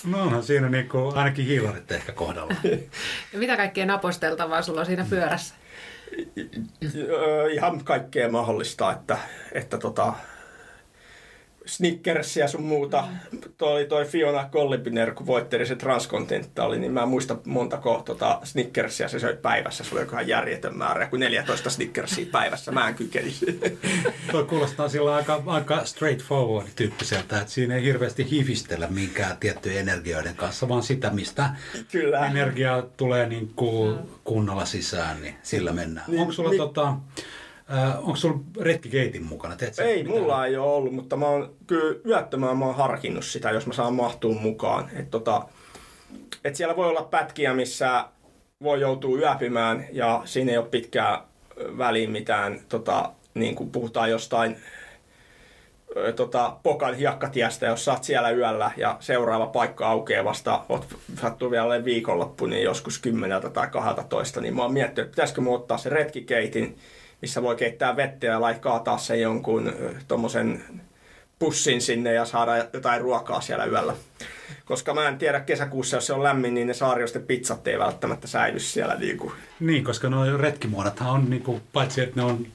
No onhan siinä niinku ainakin hiilarit ehkä kohdalla. [laughs] ja mitä kaikkea naposteltavaa sulla on siinä pyörässä? Ihan kaikkea mahdollista, että, että tota, Snickersia sun muuta. Mm. Tuo oli toi Fiona Collipiner, kun voitteli se oli, niin mä en muista montako tota Snickersia se söi päivässä. Se oli joku järjetön määrä, kuin 14 Snickersia päivässä. Mä en kykenisi. [laughs] Tuo kuulostaa sillä aika, aika straightforward tyyppiseltä, että siinä ei hirveästi hifistellä minkään tiettyjen energioiden kanssa, vaan sitä, mistä Kyllä. energiaa tulee niin kuin kunnolla sisään, niin sillä mennään. Niin, Onko sulla niin, tota, Äh, onko sulla retkikeitin mukana? Teet ei, mitään? mulla ei ole ollut, mutta mä oon kyllä yöttömään mä oon harkinnut sitä, jos mä saan mahtua mukaan. Et tota, et siellä voi olla pätkiä, missä voi joutua yöpymään ja siinä ei ole pitkää väliin mitään, tota, niin kuin puhutaan jostain tota, Pokan hiekkatiestä, jos saat siellä yöllä ja seuraava paikka aukeaa vasta, oot, sattuu vielä viikonloppu, niin joskus kymmeneltä tai 12, niin mä oon miettinyt, että pitäisikö mä ottaa se retkikeitin missä voi keittää vettä ja laikkaa taas sen jonkun tuommoisen pussin sinne ja saada jotain ruokaa siellä yöllä. Koska mä en tiedä kesäkuussa, jos se on lämmin, niin ne saariosten pizzat ei välttämättä säily siellä. Niin, kuin. niin koska nuo retkimuodothan on, niin kuin, paitsi että ne on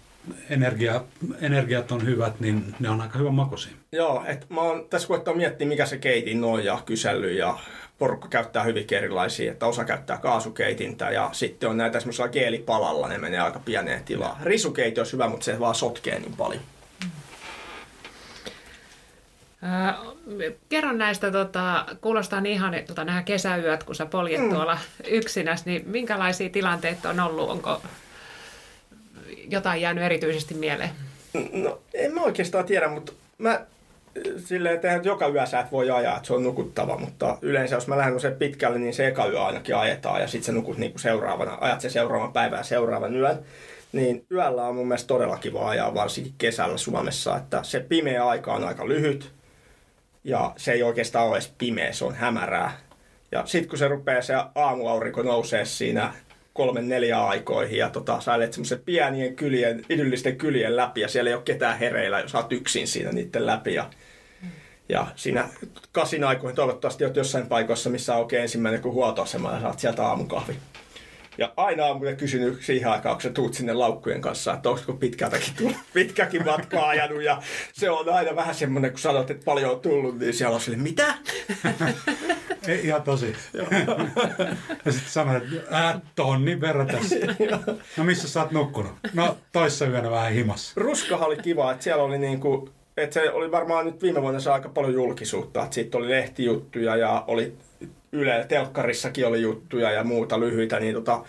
energia, energiat on hyvät, niin ne on aika hyvän makuisia. Joo, että mä oon tässä koettanut miettiä, mikä se keitin on ja kysellyt ja porukka käyttää hyvin erilaisia, että osa käyttää kaasukeitintä ja sitten on näitä semmoisella geelipalalla, ne menee aika pieneen tilaan. Risukeiti on hyvä, mutta se vaan sotkee niin paljon. Äh, kerro näistä, tota, kuulostaa niin ihan tota, nämä kesäyöt, kun sä poljet mm. tuolla yksinäs, niin minkälaisia tilanteita on ollut? Onko jotain jäänyt erityisesti mieleen? No, en mä oikeastaan tiedä, mutta mä silleen, että joka yö sä et voi ajaa, että se on nukuttava, mutta yleensä jos mä lähden se pitkälle, niin se eka yö ainakin ajetaan ja sitten sä nukut niinku seuraavana, ajat se seuraavan päivän ja seuraavan yön. Niin yöllä on mun mielestä todella kiva ajaa, varsinkin kesällä Suomessa, että se pimeä aika on aika lyhyt ja se ei oikeastaan ole edes pimeä, se on hämärää. Ja sitten kun se rupeaa se aamuaurinko nousee siinä kolmen neljä aikoihin ja tota, sä ajelet semmoisen pienien kylien, idyllisten kylien läpi ja siellä ei ole ketään hereillä, jos olet yksin siinä niiden läpi. Ja, ja siinä kasin aikoihin toivottavasti olet jossain paikassa, missä on oikein ensimmäinen kuin huoltoasema ja saat sieltä aamukahvi. Ja aina aamulla kysynyt siihen aikaan, kun sä tuut sinne laukkujen kanssa, että onko pitkältäkin tullut, [laughs] pitkäkin matka ajanut. Ja se on aina vähän semmoinen, kun sanot, että paljon on tullut, niin siellä on sille, mitä? [laughs] Ei, ihan tosi. ja sitten sanoit, että äh, tonni verran tässä. no missä sä oot nukkunut? No toissa yönä vähän himassa. Ruskahan oli kiva, että siellä oli niinku, että se oli varmaan nyt viime vuonna se aika paljon julkisuutta, että siitä oli lehtijuttuja ja oli Yle, telkkarissakin oli juttuja ja muuta lyhyitä, niin tota,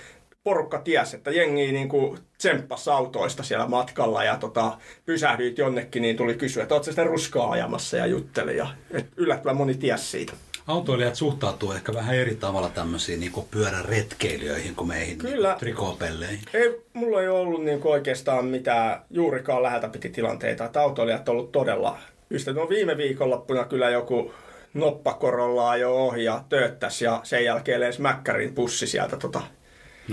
porukka tiesi, että jengi niin kuin tsemppasi autoista siellä matkalla ja tota, pysähdyit jonnekin, niin tuli kysyä, että oletko sitten ruskaa ajamassa ja jutteli. Ja, et yllättävän moni tiesi siitä. Autoilijat suhtautuu ehkä vähän eri tavalla tämmöisiin niin pyöräretkeilijöihin kuin meihin niinku Kyllä. Niin trikoopelleihin. Ei, mulla ei ollut niin kuin oikeastaan mitään juurikaan läheltä piti tilanteita. Että autoilijat on ollut todella ystävät. No viime viikonloppuna kyllä joku noppakorollaa jo ohi ja tööttäisi ja sen jälkeen lensi Mäkkärin pussi sieltä tota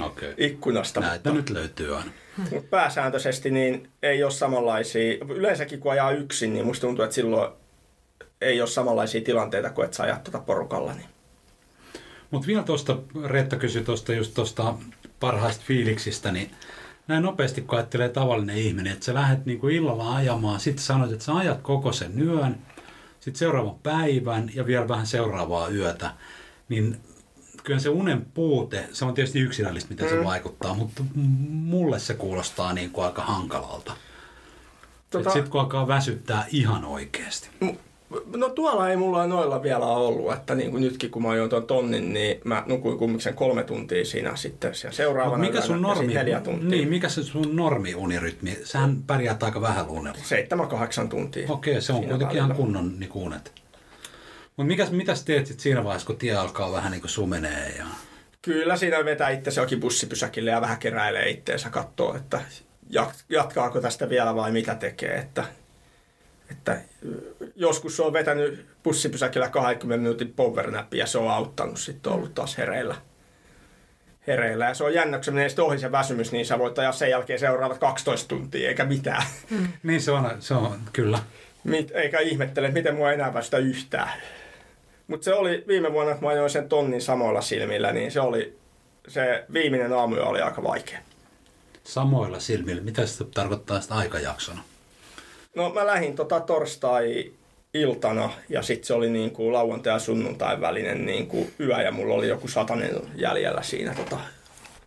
okay. ikkunasta. Näitä mutta, nyt löytyy aina. Mutta pääsääntöisesti niin ei ole samanlaisia, yleensäkin kun ajaa yksin, niin musta tuntuu, että silloin ei ole samanlaisia tilanteita kuin että sä ajat tuota porukalla. Niin. Mutta vielä tuosta, Reetta kysyi tuosta just tuosta parhaista fiiliksistä, niin näin nopeasti kun ajattelee tavallinen ihminen, että sä lähdet niinku illalla ajamaan, sitten sanoit, että sä ajat koko sen yön, sitten seuraavan päivän ja vielä vähän seuraavaa yötä, niin kyllä se unen puute, se on tietysti yksilöllistä, miten mm. se vaikuttaa, mutta mulle se kuulostaa niin kuin aika hankalalta. Tota... Sitten kun alkaa väsyttää ihan oikeasti. No tuolla ei mulla noilla vielä ollut, että niin kuin nytkin kun mä ajoin tuon tonnin, niin mä nukuin kumminkin kolme tuntia siinä sitten ja seuraavana mikä sun normi, neljä tuntia. Niin, mikä se sun normi unirytmi? Sähän pärjäät aika vähän unella. Seitsemän, kahdeksan tuntia. Okei, se on kuitenkin välillä. ihan kunnon niin unet. Mutta mikäs, mitäs teet sit siinä vaiheessa, kun tie alkaa vähän niin kuin sumenee? Ja... Kyllä siinä vetää itse jokin bussipysäkille ja vähän keräilee itteensä, katsoo, että jatkaako tästä vielä vai mitä tekee. Että että joskus se on vetänyt bussipysäkillä 20 minuutin powernapia ja se on auttanut sitten ollut taas hereillä. hereillä. Ja se on jännä, kun se menee sitten ohi se väsymys, niin sä voit ajaa sen jälkeen seuraavat 12 tuntia, eikä mitään. Mm. niin se on, se on kyllä. Mit, eikä ihmettele, miten mua enää väsytä yhtään. Mutta se oli viime vuonna, että mä ajoin sen tonnin samoilla silmillä, niin se oli se viimeinen aamu oli aika vaikea. Samoilla silmillä? Mitä se tarkoittaa sitä aikajaksona? No mä lähdin tota torstai iltana ja sitten se oli niin kuin lauantai ja sunnuntai välinen niin kuin yö ja mulla oli joku satanen jäljellä siinä tota,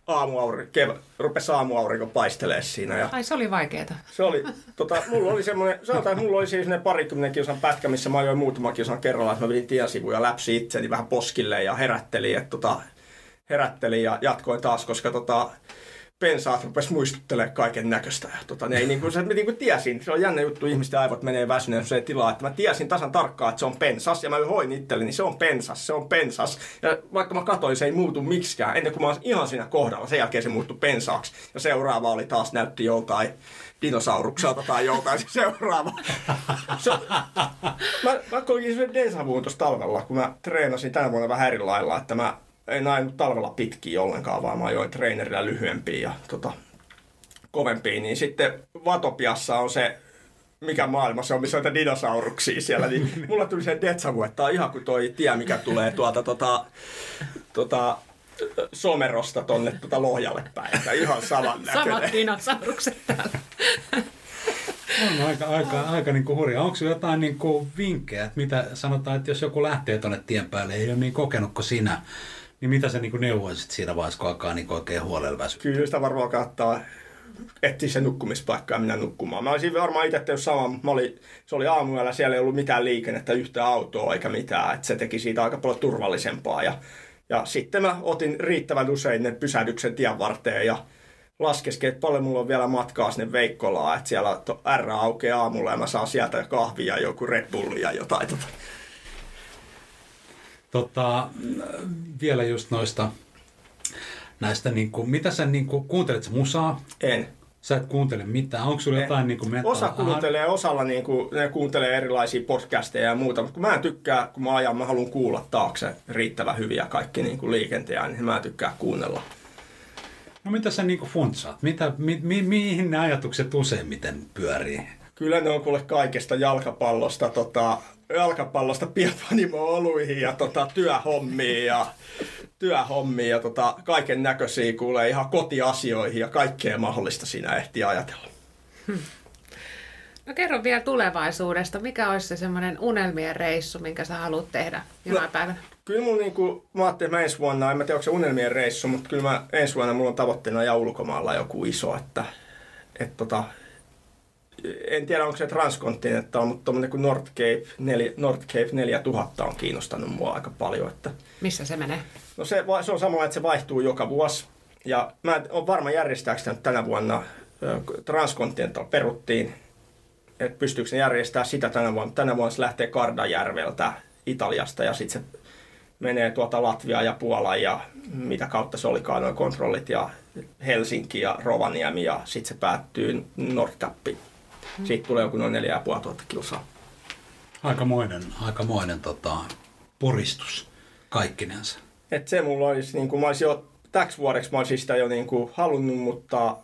aamuaurinko, kev, rupesi aamuaurinko paistelee siinä. Ja Ai se oli vaikeeta. Se oli, tota, mulla oli semmoinen, sanotaan, että mulla oli siis parikymmenen kilsan pätkä, missä mä ajoin muutama kilsan kerralla, että mä vedin tiensivuja läpsi itseni vähän poskille ja herättelin, että tota, herättelin ja jatkoin taas, koska tota, pensaat rupesi muistuttelemaan kaiken näköistä. Tota, ne ei, niin kuin, se, niin kuin tiesin, se on jännä juttu, ihmisten aivot menee väsyneen se tilaa, että mä tiesin tasan tarkkaan, että se on pensas, ja mä hoin niin se on pensas, se on pensas. Ja vaikka mä katsoin, se ei muutu miksikään, ennen kuin mä olin ihan siinä kohdalla, sen jälkeen se muuttui pensaaksi. Ja seuraava oli taas näytti joltain dinosaurukselta tai joltain se seuraava. Se, mä, mä koin sen tuossa talvella, kun mä treenasin tänä vuonna vähän eri lailla, että mä en ajanut talvella pitkiä ollenkaan, vaan mä ajoin treenerillä lyhyempiä ja tota, kovempia. Niin sitten Vatopiassa on se, mikä maailma se on, missä on niitä dinosauruksia siellä. Niin [laughs] mulla tuli se detsavu, että on ihan kuin toi tie, mikä tulee tuolta tota, tota, somerosta tonne tuota Lohjalle päin. Että ihan saman näköinen. Samat dinosaurukset täällä. On aika, aika, aika niin kuin hurjaa. Onko jotain niin kuin vinkkejä, että mitä sanotaan, että jos joku lähtee tuonne tien päälle, ei ole niin kokenut kuin sinä, niin mitä sä niin neuvoisit siinä vaiheessa, kun alkaa niin oikein huolella väsyttää? Kyllä sitä varmaan kannattaa etsiä se nukkumispaikka ja minä nukkumaan. Mä olisin varmaan itse tehnyt sama. Mä se oli aamuyöllä, siellä ei ollut mitään liikennettä, yhtä autoa eikä mitään. Että se teki siitä aika paljon turvallisempaa. Ja, ja sitten mä otin riittävän usein ne pysähdyksen tien varteen ja laskeskin, että paljon mulla on vielä matkaa sinne Veikkolaan, että siellä R aukeaa aamulla ja mä saan sieltä kahvia, joku Red Bulli ja jotain. Tota. Tota, vielä just noista näistä, niin kuin, mitä sä niin kuin, kuuntelet sä musaa? En. sä et kuuntele mitään. Onko sulla jotain niin kuin mental... Osa kuuntelee, osalla niin kuin, ne kuuntelee erilaisia podcasteja ja muuta, mutta kun mä en tykkää, kun mä ajan, mä haluan kuulla taakse riittävän hyviä kaikki niin kuin liikenteen, niin mä en tykkää kuunnella. No mitä sä niin funtsaat? Mitä, mi, mi, mihin ne ajatukset useimmiten pyörii? Kyllä ne on kuule kaikesta jalkapallosta, tota, jalkapallosta pienpanimo-oluihin ja tota, työhommiin ja, työhommiin ja tota, kaiken näköisiä kuulee ihan kotiasioihin ja kaikkea mahdollista siinä ehtii ajatella. Hmm. No kerro vielä tulevaisuudesta. Mikä olisi se semmoinen unelmien reissu, minkä sä haluat tehdä jonain no, päivänä? Kyllä mun niinku, mä ajattelin, että mä ensi vuonna, en mä tiedä onko se unelmien reissu, mutta kyllä mä ensi vuonna mulla on tavoitteena ja ulkomailla joku iso, että et tota, en tiedä onko se transkontinental, mutta tuommoinen kuin North Cape, 4, North Cape 4000 on kiinnostanut mua aika paljon. Että... Missä se menee? No se, se on sama, että se vaihtuu joka vuosi. Ja mä oon varma järjestääkö sitä tänä vuonna. Transcontinental peruttiin, että pystyykö ne järjestää sitä tänä vuonna. Tänä vuonna se lähtee Kardajärveltä Italiasta ja sitten se menee tuota Latviaa ja Puolaa ja mitä kautta se olikaan noin kontrollit ja Helsinki ja Rovaniemi ja sitten se päättyy Nordkappiin siitä tulee joku noin 4500 kilsaa. Aikamoinen, aikamoinen tota, puristus kaikkinensa. Et se mulla olisi, niin kuin, mä olisin jo täksi vuodeksi mä olisin sitä jo niin kuin, halunnut, mutta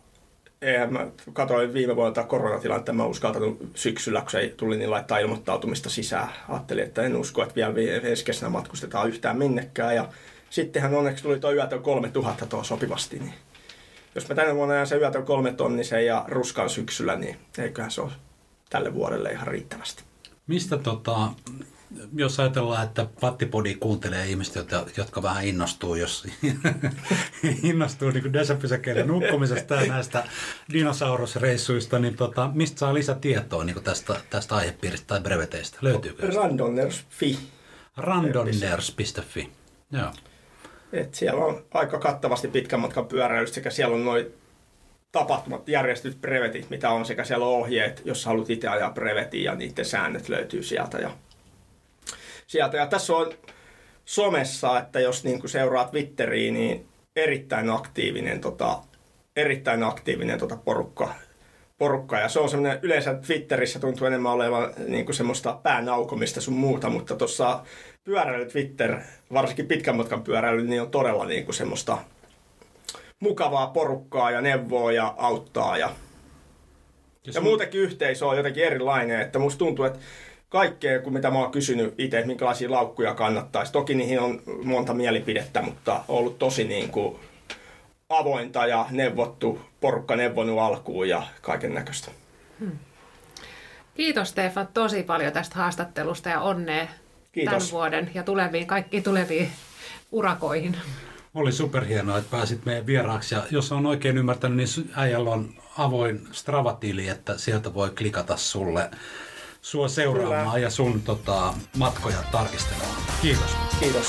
eihän mä katsoin viime vuonna koronatilannetta, mä uskaltanut syksyllä, kun se tuli, niin laittaa ilmoittautumista sisään. Ajattelin, että en usko, että vielä ensi kesänä matkustetaan yhtään minnekään. Ja sittenhän onneksi tuli tuo yötön 3000 tuo sopivasti, niin jos mä tänä vuonna ajan se yötä kolme tonnisen ja ruskan syksyllä, niin eiköhän se ole tälle vuodelle ihan riittävästi. Mistä tota, jos ajatellaan, että Pattipodi kuuntelee ihmistä, jotka, jotka vähän innostuu, jos [laughs] innostuu niin desapysäkeiden nukkumisesta ja näistä dinosaurusreissuista, niin tota, mistä saa lisätietoa niin tästä, tästä aihepiiristä tai breveteistä? Löytyykö? Randonners.fi. Randonners.fi, joo. Et siellä on aika kattavasti pitkän matkan pyöräilystä sekä siellä on noin tapahtumat, järjestyt brevetit, mitä on, sekä siellä on ohjeet, jos haluat itse ajaa brevetin ja niiden säännöt löytyy sieltä. Ja, sieltä. ja tässä on somessa, että jos niin kuin seuraa Twitteriä, niin erittäin aktiivinen, tota, erittäin aktiivinen tota porukka, porukka. Ja se on semmoinen, yleensä Twitterissä tuntuu enemmän olevan niin kuin semmoista päänaukomista sun muuta, mutta tuossa pyöräily Twitter, varsinkin pitkän matkan pyöräily, niin on todella niin kuin semmoista mukavaa porukkaa ja neuvoa ja auttaa. Ja, ja, ja muutenkin yhteisö on jotenkin erilainen, että musta tuntuu, että kaikkea, kun mitä mä oon kysynyt itse, että minkälaisia laukkuja kannattaisi. Toki niihin on monta mielipidettä, mutta on ollut tosi niin kuin avointa ja neuvottu, porukka neuvonut alkuun ja kaiken näköistä. Hmm. Kiitos Stefan tosi paljon tästä haastattelusta ja onnea Kiitos. tämän vuoden ja tuleviin, kaikkiin tuleviin urakoihin. Oli superhienoa, että pääsit meidän vieraaksi. Ja jos on oikein ymmärtänyt, niin äijällä on avoin Strava-tili, että sieltä voi klikata sulle sua seuraamaan Kyllä. ja sun tota, matkoja tarkistelemaan. Kiitos. Kiitos.